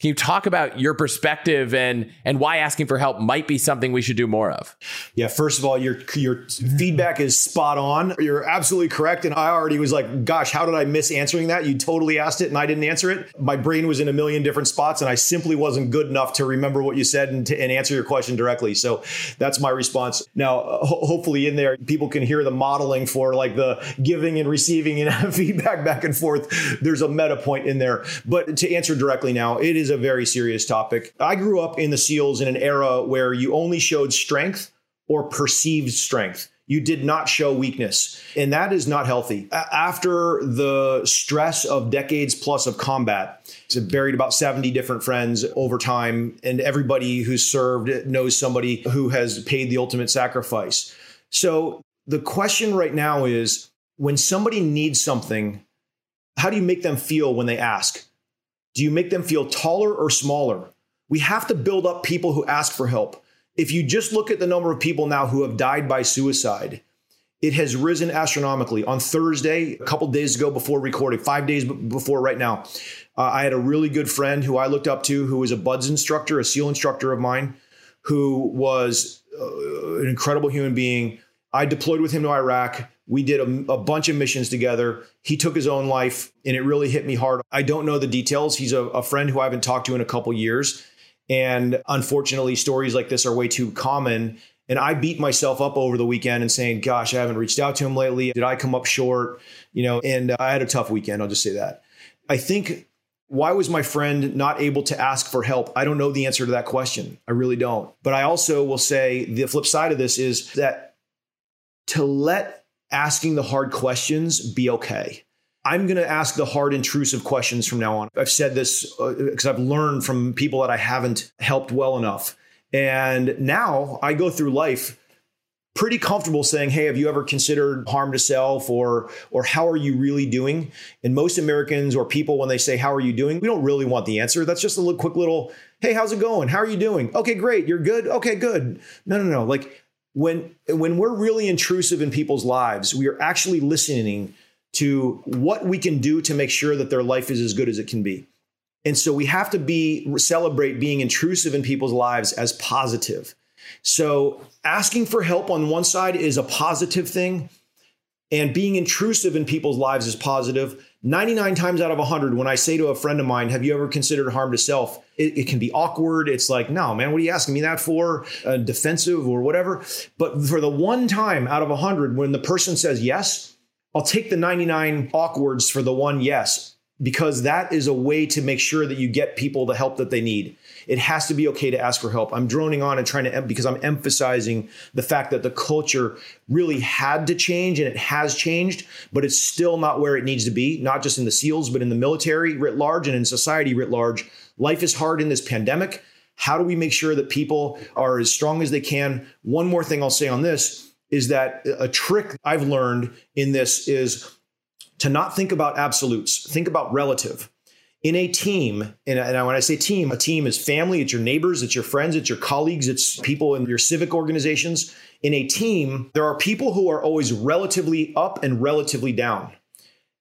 can you talk about your perspective and and why asking for help might be something we should do more of? Yeah, first of all, your your feedback is spot on. You're absolutely correct. And I already was like, gosh, how did I miss answering that? You totally asked it and I didn't answer it. My brain was in a million different spots and I simply wasn't good enough to remember what you said and, to, and answer your question directly. So that's my response. Now, ho- hopefully in there, people can hear the modeling for like the giving and receiving and <laughs> feedback back and forth. There's a meta point in there. But to answer directly now, it is is a very serious topic. I grew up in the SEALs in an era where you only showed strength or perceived strength. You did not show weakness, and that is not healthy. After the stress of decades plus of combat, buried about 70 different friends over time, and everybody who's served knows somebody who has paid the ultimate sacrifice. So the question right now is when somebody needs something, how do you make them feel when they ask? Do you make them feel taller or smaller? We have to build up people who ask for help. If you just look at the number of people now who have died by suicide, it has risen astronomically. On Thursday, a couple days ago before recording, five days before right now, uh, I had a really good friend who I looked up to who was a BUD/S instructor, a SEAL instructor of mine, who was uh, an incredible human being. I deployed with him to Iraq. We did a, a, bunch of missions together. He took his own life and it really hit me hard. I don't know the details. He's a, a friend who I haven't talked to in a couple years. And unfortunately, stories like this are way too common. And I beat myself up over the weekend and saying, gosh, I haven't reached out to him lately. Did I come up short? You know, and I had a tough weekend. I'll just say that. I think why was my friend not able to ask for help? I don't know the answer to that question. I really don't. But I also will say the flip side of this is that to let asking the hard questions be okay. I'm going to ask the hard, intrusive questions from now on. I've said this because uh, I've learned from people that I haven't helped well enough. And now I go through life pretty comfortable saying, "Hey, have you ever considered harm to self or or how are you really doing?" And most Americans or people when they say, "How are you doing?" we don't really want the answer. That's just a little quick little, "Hey, how's it going? How are you doing?" "Okay, great. You're good." "Okay, good." No, no, no. Like when when we're really intrusive in people's lives, we are actually listening to what we can do to make sure that their life is as good as it can be. And so we have to be celebrate being intrusive in people's lives as positive. So asking for help on one side is a positive thing and being intrusive in people's lives is positive. 99 times out of 100, when I say to a friend of mine, Have you ever considered harm to self? It, it can be awkward. It's like, No, man, what are you asking me that for? Uh, defensive or whatever. But for the one time out of 100, when the person says yes, I'll take the 99 awkwards for the one yes, because that is a way to make sure that you get people the help that they need. It has to be okay to ask for help. I'm droning on and trying to, because I'm emphasizing the fact that the culture really had to change and it has changed, but it's still not where it needs to be, not just in the SEALs, but in the military writ large and in society writ large. Life is hard in this pandemic. How do we make sure that people are as strong as they can? One more thing I'll say on this is that a trick I've learned in this is to not think about absolutes, think about relative in a team, and, when I say team, a team is family, it's your neighbors, it's your friends, it's your colleagues, it's people in your civic organizations. In a team, there are people who are always relatively up and relatively down.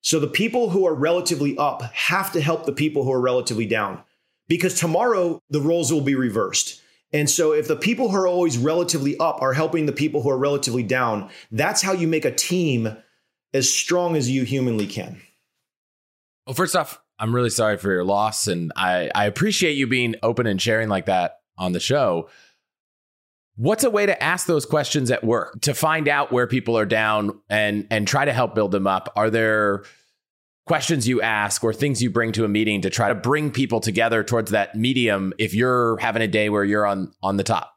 So the people who are relatively up have to help the people who are relatively down because tomorrow the roles will be reversed. And so if the people who are always relatively up are helping the people who are relatively down, that's how you make a team as strong as you humanly can. Well, first off, I'm really sorry for your loss. And I, I appreciate you being open and sharing like that on the show. What's a way to ask those questions at work to find out where people are down and and try to help build them up? Are there questions you ask or things you bring to a meeting to try to bring people together towards that medium if you're having a day where you're on on the top?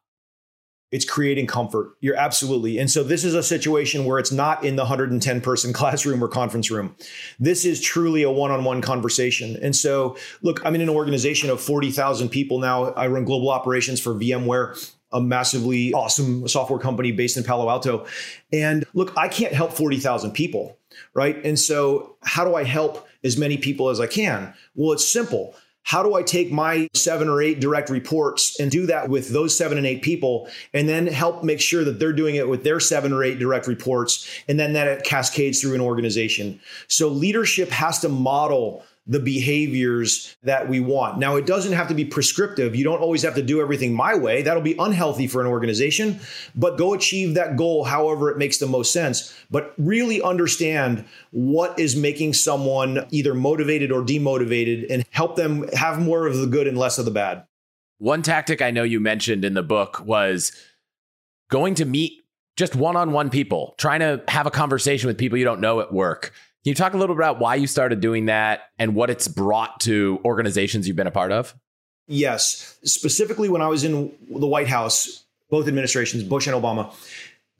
It's creating comfort. You're absolutely. And so this is a situation where it's not in the 110 person <laughs> classroom or conference room. This is truly a one on one conversation. And so, look, I'm in an organization of 40,000 people now. I run global operations for VMware a massively awesome software company based in Palo Alto. And look, I can't help 40,000 people, right? And so, how do I help as many people as I can? Well, it's simple. How do I take my seven or eight direct reports and do that with those seven and eight people and then help make sure that they're doing it with their seven or eight direct reports and then that it cascades through an organization? So leadership has to model the behaviors that we want. Now, it doesn't have to be prescriptive. You don't always have to do everything my way. That'll be unhealthy for an organization, but go achieve that goal however it makes the most sense. But really understand what is making someone either motivated or demotivated and help them have more of the good and less of the bad. One tactic I know you mentioned in the book was going to meet just one on one people, trying to have a conversation with people you don't know at work can you talk a little bit about why you started doing that and what it's brought to organizations you've been a part of? Yes. Specifically, when I was in the White House, both administrations, Bush and Obama,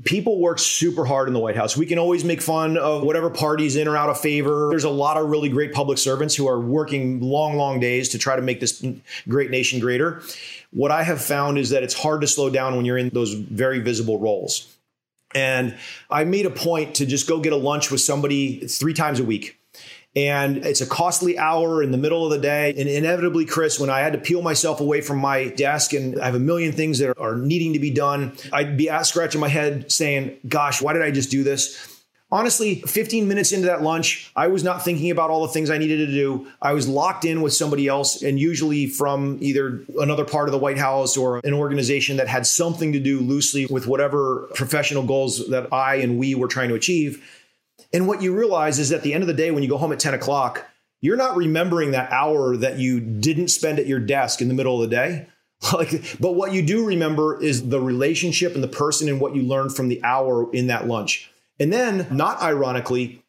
people work super hard in the White House. We can always make fun of whatever party's in or out of favor. There's a lot of really great public servants who are working long, long days to try to make this great nation greater. What I have found is that it's hard to slow down when you're in those very visible roles. And I made a point to just go get a lunch with somebody three times a week. And it's a costly hour in the middle of the day. And inevitably, Chris, when I had to peel myself away from my desk and I have a million things that are needing to be done, I'd be scratching my head saying, Gosh, why did I just do this? Honestly, 15 minutes into that lunch, I was not thinking about all the things I needed to do. I was locked in with somebody else, and usually from either another part of the White House or an organization that had something to do loosely with whatever professional goals that I and we were trying to achieve. And what you realize is at the end of the day, when you go home at 10 o'clock, you're not remembering that hour that you didn't spend at your desk in the middle of the day. <laughs> Like, but what you do remember is the relationship and the person and what you learned from the hour in that lunch. And then, not ironically,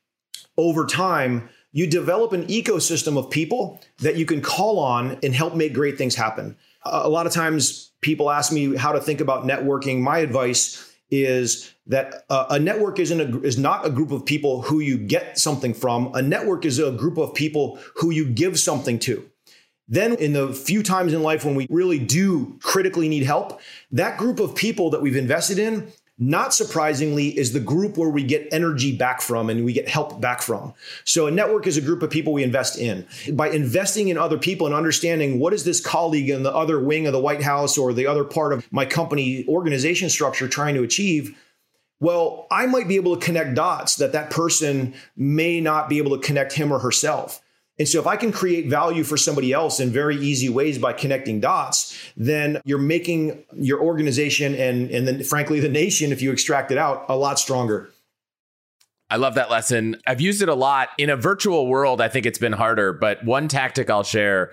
over time, you develop an ecosystem of people that you can call on and help make great things happen. A lot of times, people ask me how to think about networking. My advice is that uh, a network isn't a, is not a group of people who you get something from. A network is a group of people who you give something to. Then, in the few times in life when we really do critically need help, that group of people that we've invested in not surprisingly, is the group where we get energy back from and we get help back from. So a network is a group of people we invest in. By investing in other people and understanding what is this colleague in the other wing of the White House or the other part of my company organization structure trying to achieve, well, I might be able to connect dots that that person may not be able to connect him or herself. And so if I can create value for somebody else in very easy ways by connecting dots, then you're making your organization and and then frankly the nation, if you extract it out, a lot stronger. I love that lesson. I've used it a lot in a virtual world. I think it's been harder, but one tactic I'll share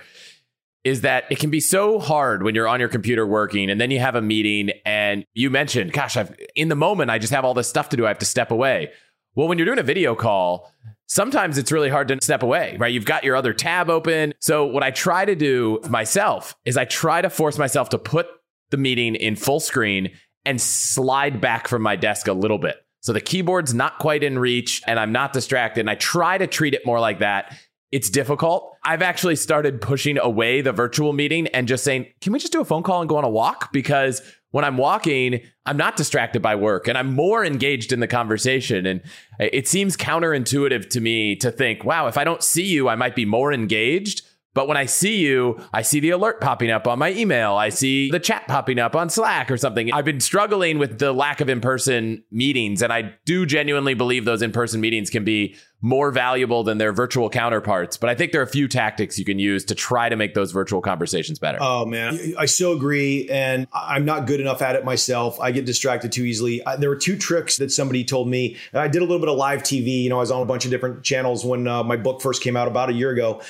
is that it can be so hard when you're on your computer working and then you have a meeting and you mentioned, gosh, I've in the moment I just have all this stuff to do. I have to step away. Well, when you're doing a video call, sometimes it's really hard to step away, right? You've got your other tab open. So, what I try to do myself is I try to force myself to put the meeting in full screen and slide back from my desk a little bit. So the keyboard's not quite in reach and I'm not distracted. And I try to treat it more like that. It's difficult. I've actually started pushing away the virtual meeting and just saying, can we just do a phone call and go on a walk? Because when I'm walking, I'm not distracted by work and I'm more engaged in the conversation. And it seems counterintuitive to me to think, wow, if I don't see you, I might be more engaged. But when I see you, I see the alert popping up on my email. I see the chat popping up on Slack or something. I've been struggling with the lack of in person meetings. And I do genuinely believe those in person meetings can be more valuable than their virtual counterparts. But I think there are a few tactics you can use to try to make those virtual conversations better. Oh, man. I so agree. And I'm not good enough at it myself. I get distracted too easily. There were two tricks that somebody told me. I did a little bit of live TV. You know, I was on a bunch of different channels when uh, my book first came out about a year ago.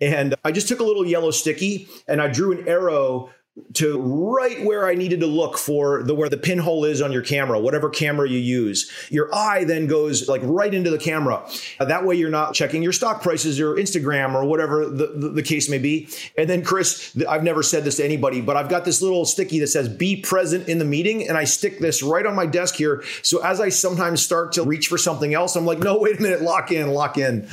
And I just took a little yellow sticky and I drew an arrow to right where I needed to look for the where the pinhole is on your camera, whatever camera you use. Your eye then goes like right into the camera. Uh, that way you're not checking your stock prices or Instagram or whatever the, the, the, case may be. And then Chris, I've never said this to anybody, but I've got this little sticky that says be present in the meeting and I stick this right on my desk here. So as I sometimes start to reach for something else, I'm like, no, wait a minute, lock in, lock in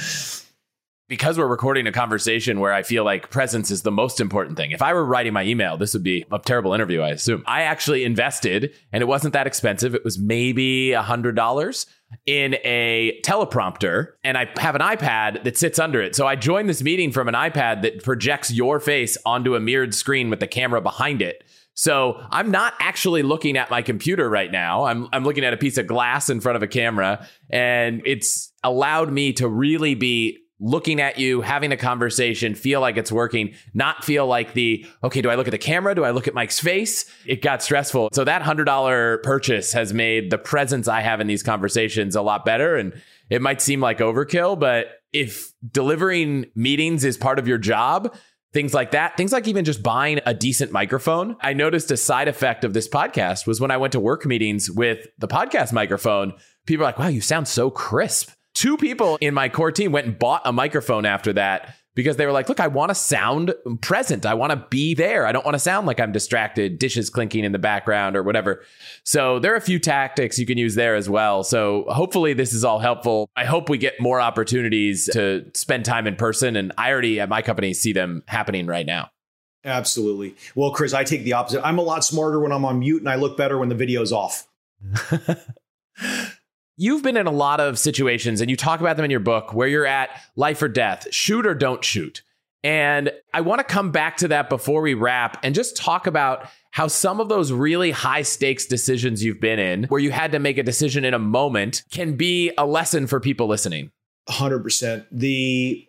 because we're recording a conversation where I feel like presence is the most important thing. If I were writing my email, this would be a terrible interview, I assume. I actually invested, and it wasn't that expensive. It was maybe a $100 in a teleprompter, and I have an iPad that sits under it. So I joined this meeting from an iPad that projects your face onto a mirrored screen with the camera behind it. So I'm not actually looking at my computer right now. I'm, I'm looking at a piece of glass in front of a camera, and it's allowed me to really be looking at you, having a conversation, feel like it's working, not feel like the, okay, do I look at the camera? Do I look at Mike's face? It got stressful. So that $100 purchase has made the presence I have in these conversations a lot better. And it might seem like overkill, but if delivering meetings is part of your job, things like that, things like even just buying a decent microphone. I noticed a side effect of this podcast was when I went to work meetings with the podcast microphone, people are like, wow, you sound so crisp. Two people in my core team went and bought a microphone after that because they were like, look, I want to sound present. I want to be there. I don't want to sound like I'm distracted, dishes clinking in the background or whatever. So there are a few tactics you can use there as well. So hopefully this is all helpful. I hope we get more opportunities to spend time in person. And I already at my company see them happening right now. Absolutely. Well, Chris, I take the opposite. I'm a lot smarter when I'm on mute and I look better when the video's off. <laughs> You've been in a lot of situations and you talk about them in your book where you're at life or death, shoot or don't shoot. And I want to come back to that before we wrap and just talk about how some of those really high stakes decisions you've been in, where you had to make a decision in a moment, can be a lesson for people listening. 100%. The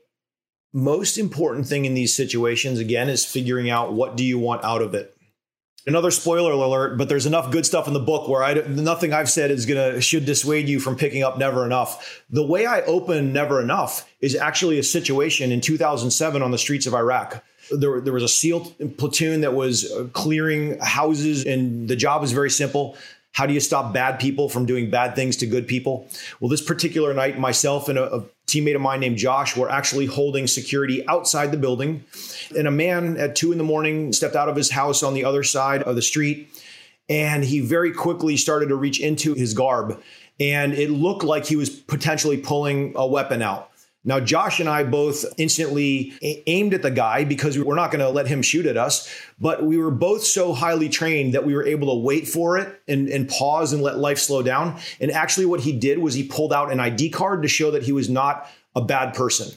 most important thing in these situations, again, is figuring out what do you want out of it another spoiler alert, but there's enough good stuff in the book where I nothing I've said is gonna should dissuade you from picking up Never Enough. The way I open Never Enough is actually a situation in 2007 on the streets of Iraq. There, there was a SEAL platoon that was uh, clearing houses, and the job was very simple. How do you stop bad people from doing bad things to good people? Well, this particular night, myself and a, a teammate of mine named Josh were actually holding security outside the building. And a man at two in the morning stepped out of his house on the other side of the street. And he very quickly started to reach into his garb. And it looked like he was potentially pulling a weapon out. Now, Josh and I both instantly aimed at the guy because we're not going to let him shoot at us. But we were both so highly trained that we were able to wait for it and, and pause and let life slow down. And actually, what he did was he pulled out an ID card to show that he was not a bad person.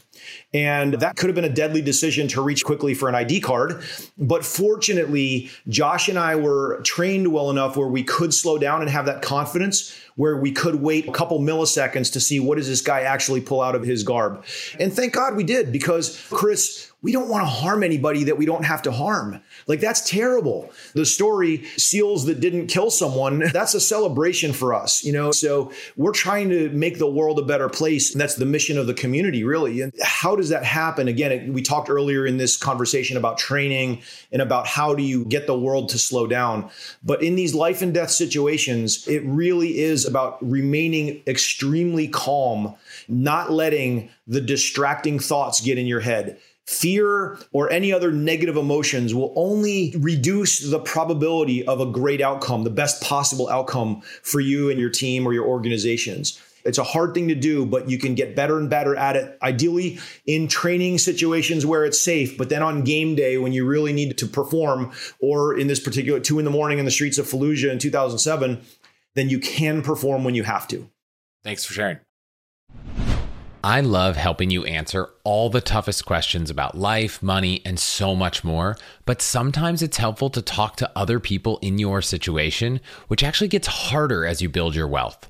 And that could have been a deadly decision to reach quickly for an ID card. But fortunately, Josh and I were trained well enough where we could slow down and have that confidence where we could wait a couple milliseconds to see what does this guy actually pull out of his garb. And thank God we did because Chris, we don't want to harm anybody that we don't have to harm. Like, that's terrible. The story, SEALs that didn't kill someone, <laughs> that's a celebration for us, you know? So we're trying to make the world a better place. And that's the mission of the community, really. And how does that happen? Again, we talked earlier in this conversation about training and about how do you get the world to slow down. But in these life and death situations, it really is about remaining extremely calm, not letting the distracting thoughts get in your head Fear or any other negative emotions will only reduce the probability of a great outcome, the best possible outcome for you and your team or your organizations. It's a hard thing to do, but you can get better and better at it. Ideally, in training situations where it's safe, but then on game day when you really need to perform, or in this particular two in the morning in the streets of Fallujah in 2007, then you can perform when you have to. Thanks for sharing. I love helping you answer all the toughest questions about life, money, and so much more. But sometimes it's helpful to talk to other people in your situation, which actually gets harder as you build your wealth.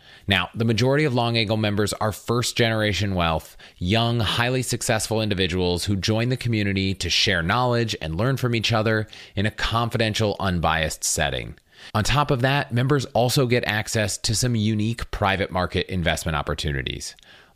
Now, the majority of Long Angle members are first generation wealth, young, highly successful individuals who join the community to share knowledge and learn from each other in a confidential, unbiased setting. On top of that, members also get access to some unique private market investment opportunities.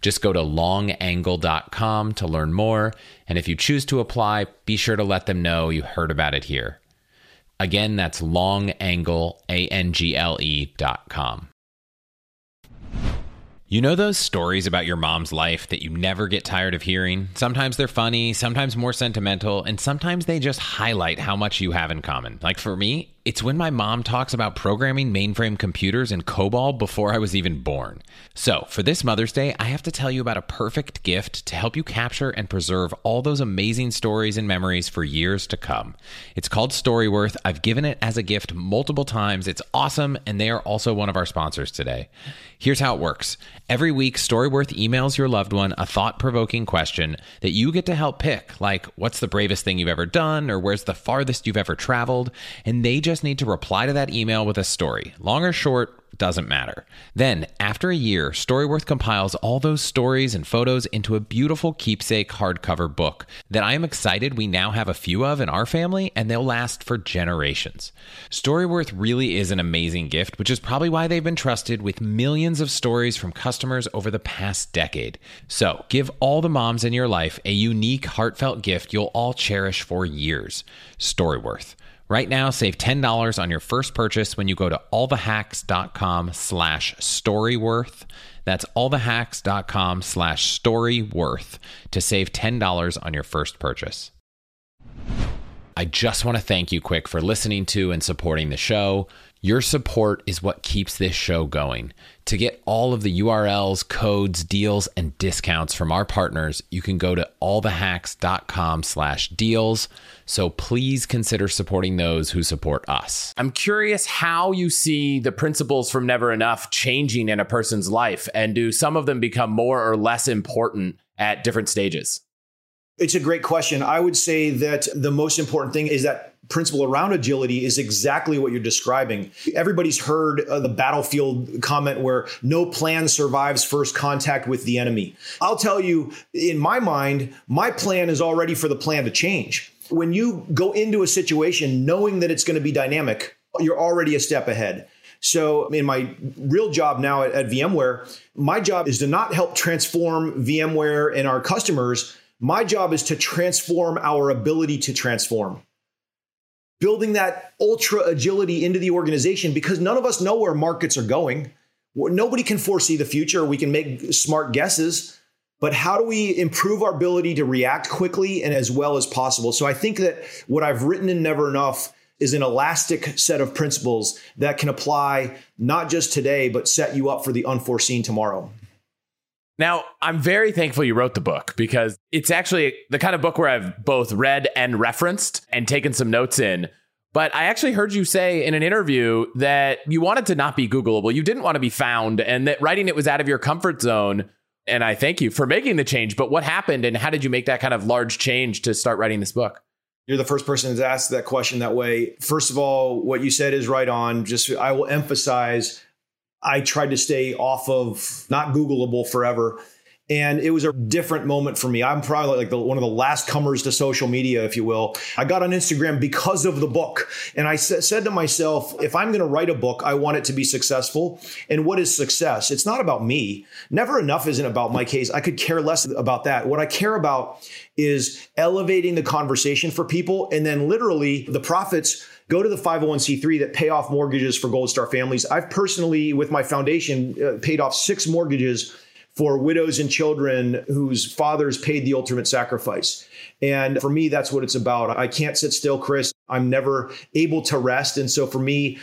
Just go to longangle.com to learn more. And if you choose to apply, be sure to let them know you heard about it here. Again, that's longangle, A-N-G-L-E dot com. You know those stories about your mom's life that you never get tired of hearing? Sometimes they're funny, sometimes more sentimental, and sometimes they just highlight how much you have in common. Like for me, it's when my mom talks about programming mainframe computers in COBOL before I was even born. So, for this Mother's Day, I have to tell you about a perfect gift to help you capture and preserve all those amazing stories and memories for years to come. It's called Storyworth. I've given it as a gift multiple times. It's awesome, and they are also one of our sponsors today. Here's how it works every week, Storyworth emails your loved one a thought provoking question that you get to help pick, like, what's the bravest thing you've ever done, or where's the farthest you've ever traveled, and they just need to reply to that email with a story. Long or short, doesn't matter. Then, after a year, Storyworth compiles all those stories and photos into a beautiful keepsake hardcover book that I am excited we now have a few of in our family and they'll last for generations. Storyworth really is an amazing gift, which is probably why they've been trusted with millions of stories from customers over the past decade. So, give all the moms in your life a unique, heartfelt gift you'll all cherish for years. Storyworth. Right now, save $10 on your first purchase when you go to allthehacks.com slash storyworth. That's allthehacks.com slash storyworth to save $10 on your first purchase. I just want to thank you quick for listening to and supporting the show. Your support is what keeps this show going. To get all of the URLs, codes, deals, and discounts from our partners, you can go to allthehacks.com slash deals. So please consider supporting those who support us. I'm curious how you see the principles from Never Enough changing in a person's life, and do some of them become more or less important at different stages? It's a great question. I would say that the most important thing is that principle around agility is exactly what you're describing. Everybody's heard uh, the battlefield comment where no plan survives first contact with the enemy. I'll tell you, in my mind, my plan is already for the plan to change. When you go into a situation knowing that it's going to be dynamic, you're already a step ahead. So, in my real job now at, at VMware, my job is to not help transform VMware and our customers my job is to transform our ability to transform. Building that ultra agility into the organization because none of us know where markets are going. Nobody can foresee the future. We can make smart guesses, but how do we improve our ability to react quickly and as well as possible? So I think that what I've written in Never Enough is an elastic set of principles that can apply not just today, but set you up for the unforeseen tomorrow. Now, I'm very thankful you wrote the book because it's actually the kind of book where I've both read and referenced and taken some notes in. But I actually heard you say in an interview that you wanted to not be Googleable. You didn't want to be found, and that writing it was out of your comfort zone. And I thank you for making the change. But what happened, and how did you make that kind of large change to start writing this book? You're the first person to ask that question that way. First of all, what you said is right on. Just I will emphasize I tried to stay off of not Googleable forever. And it was a different moment for me. I'm probably like the, one of the last comers to social media, if you will. I got on Instagram because of the book. And I sa- said to myself, if I'm going to write a book, I want it to be successful. And what is success? It's not about me. Never enough isn't about my case. I could care less about that. What I care about is elevating the conversation for people. And then literally the profits go to the 501c3 that pay off mortgages for Gold Star families. I've personally, with my foundation, uh, paid off six mortgages for widows and children whose fathers paid the ultimate sacrifice. And for me, that's what it's about. I can't sit still, Chris. I'm never able to rest. And so for me,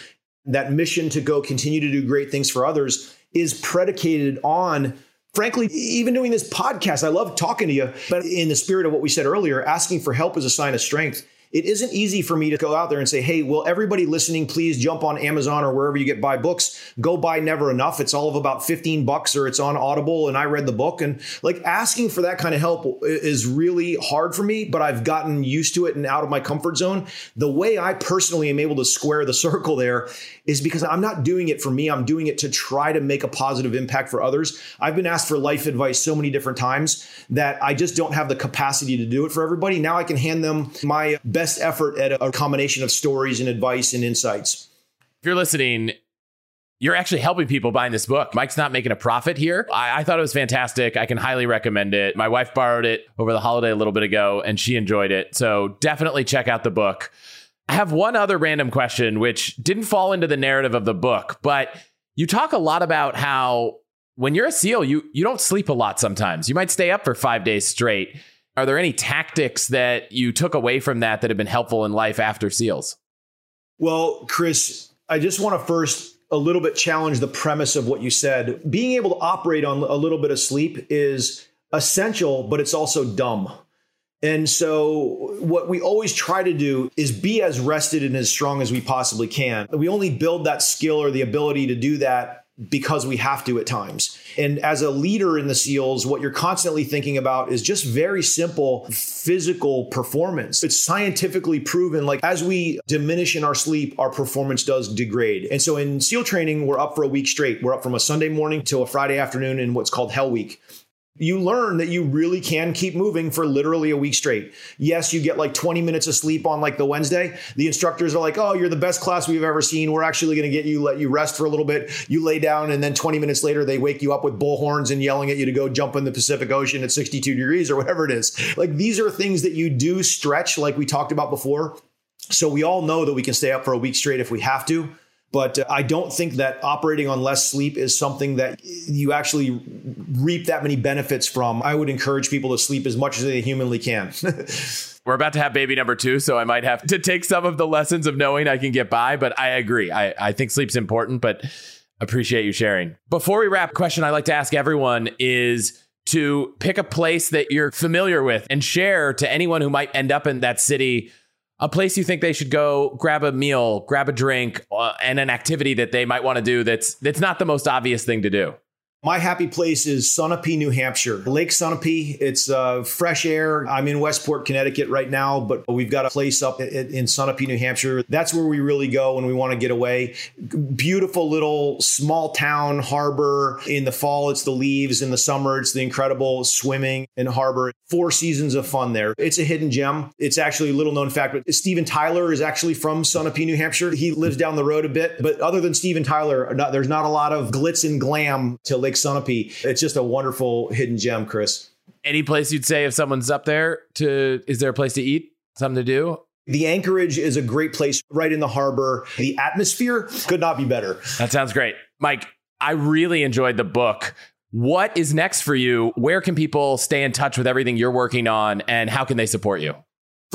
that mission to go continue to do great things for others is predicated on frankly, even doing this podcast, I love talking to you, but in the spirit of what we said earlier, asking for help is a sign of strength it isn't easy for me to go out there and say, hey, will everybody listening please jump on Amazon or wherever you get buy books, go buy Never Enough. It's all of about 15 bucks or it's on Audible and I read the book. And like asking for that kind of help is really hard for me, but I've gotten used to it and out of my comfort zone. The way I personally am able to square the <laughs> circle there is because I'm not doing it for me. I'm doing it to try to make a positive impact for others. I've been asked for life advice so many different times that I just don't have the capacity to do it for everybody. Now I can hand them my best effort at a combination of stories and advice and insights. If you're listening, you're actually helping people buying this book. Mike's not making a profit here. I, I, thought it was fantastic. I can highly recommend it. My wife borrowed it over the holiday a little bit ago and she enjoyed it. So definitely check out the book. I have one other random question, which didn't fall into the narrative of the book, but you talk a lot about how when you're a SEAL, you, you don't sleep a lot sometimes. You might stay up for five days straight. Are there any tactics that you took away from that that have been helpful in life after SEALs? Well, Chris, I just want to first a little bit challenge the premise of what you said. Being able to operate on a little bit of sleep is essential, but it's also dumb. And so, what we always try to do is be as rested and as strong as we possibly can. We only build that skill or the ability to do that because we have to at times. And as a leader in the SEALs, what you're constantly thinking about is just very simple physical performance. It's scientifically proven like as we diminish in our sleep, our performance does degrade. And so in SEAL training, we're up for a week straight. We're up from a Sunday morning till a Friday afternoon in what's called Hell Week you learn that you really can keep moving for literally a week straight. Yes, you get like 20 minutes of sleep on like the Wednesday. The instructors are like, "Oh, you're the best class we've ever seen. We're actually going to get you let you rest for a little bit. You lay down and then 20 minutes later they wake you up with bullhorns and yelling at you to go jump in the Pacific Ocean at 62 degrees or whatever it is." Like these are things that you do stretch like we talked about before. So we all know that we can stay up for a week straight if we have to. But uh, I don't think that operating on less sleep is something that you actually reap that many benefits from. I would encourage people to sleep as much as they humanly can. <laughs> We're about to have baby number two, so I might have to take some of the lessons of knowing I can get by. But I agree. I, I think sleep's important, but appreciate you sharing. Before we wrap, question I like to ask everyone is to pick a place that you're familiar with and share to anyone who might end up in that city a place you think they should go grab a meal, grab a drink, uh, and an activity that they might want to do that's that's not the most obvious thing to do. My happy place is Sunapee, New Hampshire. Lake Sunapee. It's uh, fresh air. I'm in Westport, Connecticut right now, but we've got a place up in Sunapee, New Hampshire. That's where we really go when we want to get away. Beautiful little small town harbor. In the fall, it's the leaves. In the summer, it's the incredible swimming and harbor. Four seasons of fun there. It's a hidden gem. It's actually a little known fact, but Steven Tyler is actually from Sunapee, New Hampshire. He lives down the road a bit, but other than Steven Tyler, there's not a lot of glitz and glam to Lake Sunapee. It's just a wonderful hidden gem, Chris. Any place you'd say if someone's up there to is there a place to eat? Something to do? The Anchorage is a great place right in the harbor. The atmosphere could not be better. That sounds great. Mike, I really enjoyed the book. What is next for you? Where can people stay in touch with everything you're working on and how can they support you?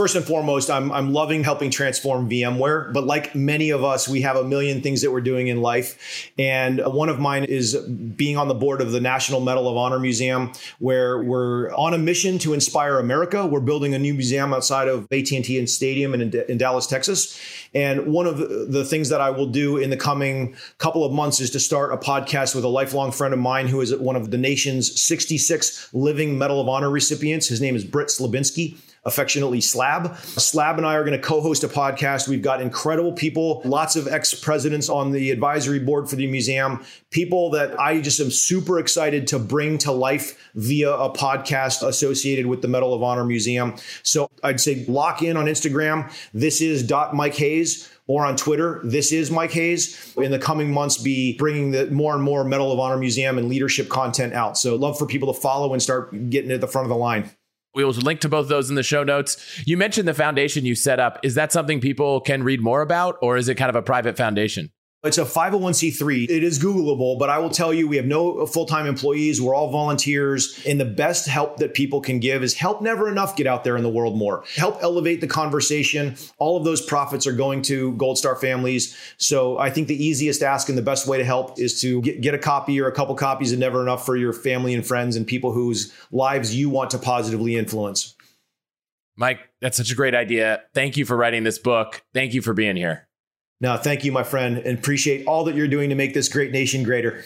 First and foremost, I'm, I'm loving helping transform VMware. But like many of us, we have a million things that we're doing in life. And one of mine is being on the board of the National Medal of Honor Museum, where we're on a mission to inspire America. We're building a new museum outside of AT&T and Stadium in, in Dallas, Texas. And one of the things that I will do in the coming couple of months is to start a podcast with a lifelong friend of mine who is one of the nation's 66 living Medal of Honor recipients. His name is Britt Slabinski affectionately Slab. Slab and I are going to co host a podcast. We've got incredible people, lots of ex presidents on the advisory board for the museum, people that I just am super excited to bring to life via a podcast associated with the Medal of Honor Museum. So I'd say lock in on Instagram. This is Mike Hayes or on Twitter. This is Mike Hayes. In the coming months, be bringing the more and more Medal of Honor Museum and leadership content out. So love for people to follow and start getting at the front of the line. We will link to both those in the show notes. You mentioned the foundation you set up. Is that something people can read more about, or is it kind of a private foundation? It's a 501c3. It is Googleable, but I will tell you, we have no full time employees. We're all volunteers. And the best help that people can give is help never enough get out there in the world more. Help elevate the conversation. All of those profits are going to Gold Star families. So I think the easiest ask and the best way to help is to get, get a copy or a couple copies of Never Enough for your family and friends and people whose lives you want to positively influence. Mike, that's such a great idea. Thank you for writing this book. Thank you for being here. No, thank you, my friend, and appreciate all that you're doing to make this great nation greater.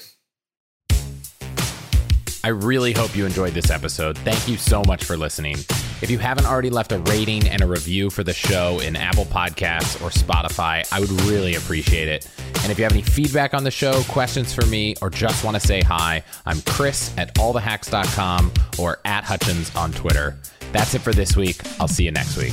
I really hope you enjoyed this episode. Thank you so much for listening. If you haven't already left a rating and a review for the show in Apple Podcasts or Spotify, I would really appreciate it. And if you have any feedback on the show, questions for me, or just want to say hi, I'm Chris at allthehacks.com or at Hutchins on Twitter. That's it for this week. I'll see you next week.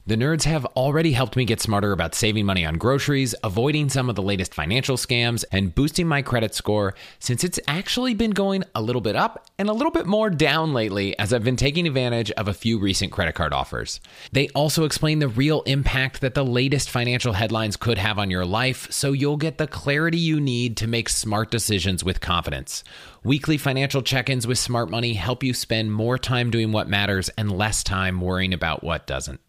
The nerds have already helped me get smarter about saving money on groceries, avoiding some of the latest financial scams, and boosting my credit score since it's actually been going a little bit up and a little bit more down lately as I've been taking advantage of a few recent credit card offers. They also explain the real impact that the latest financial headlines could have on your life so you'll get the clarity you need to make smart decisions with confidence. Weekly financial check ins with Smart Money help you spend more time doing what matters and less time worrying about what doesn't.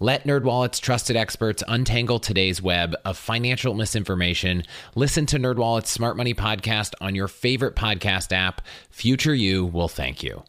Let NerdWallet's trusted experts untangle today's web of financial misinformation. Listen to NerdWallet's Smart Money podcast on your favorite podcast app. Future you will thank you.